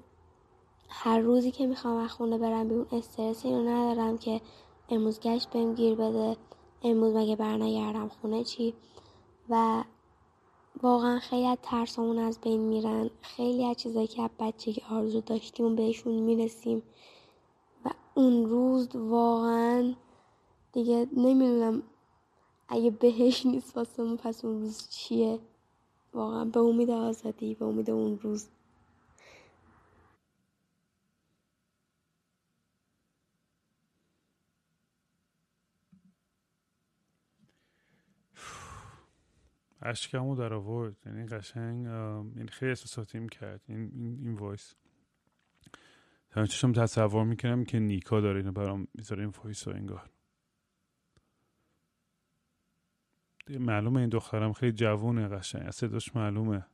هر روزی که می‌خوام از خونه برم بیرون استرسی رو ندارم که امروز گشت بهم گیر بده امروز مگه برنگردم خونه چی؟ و واقعا خیلی از ترسامون از بین میرن. خیلی از چیزایی که از بچگی آرزو داشتیم بهشون می‌رسیم. و اون روز واقعا دیگه نمی‌دونم اگه بهش نیست واسه پس اون روز چیه؟ واقعا به امید آزادی به امید اون روز. اشکمو در آورد یعنی قشنگ این خیلی احساساتیم کرد این این, این voice. همش تصور می‌کنم که نیکا داره اینو برام می‌ذاره این voice انگار. معلومه این دخترم خیلی جوونه قشنگ. صداش معلومه.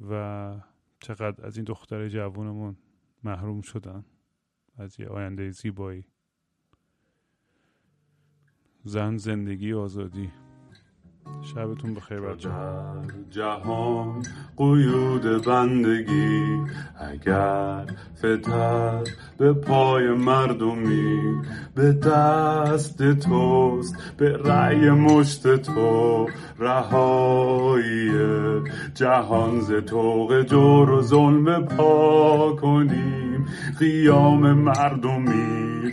و چقدر از این دختر جوونمون محروم شدن. از یه آینده زیبایی. زن زندگی آزادی. شبتون بخیر بچه جهان قیود بندگی اگر فتر به پای مردمی به دست توست به رأی مشت تو رهایی. جهان ز توق جور و ظلم پا کنیم. قیام مردمی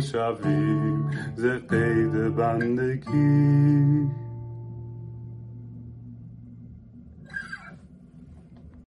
شویم ز قید بندگی.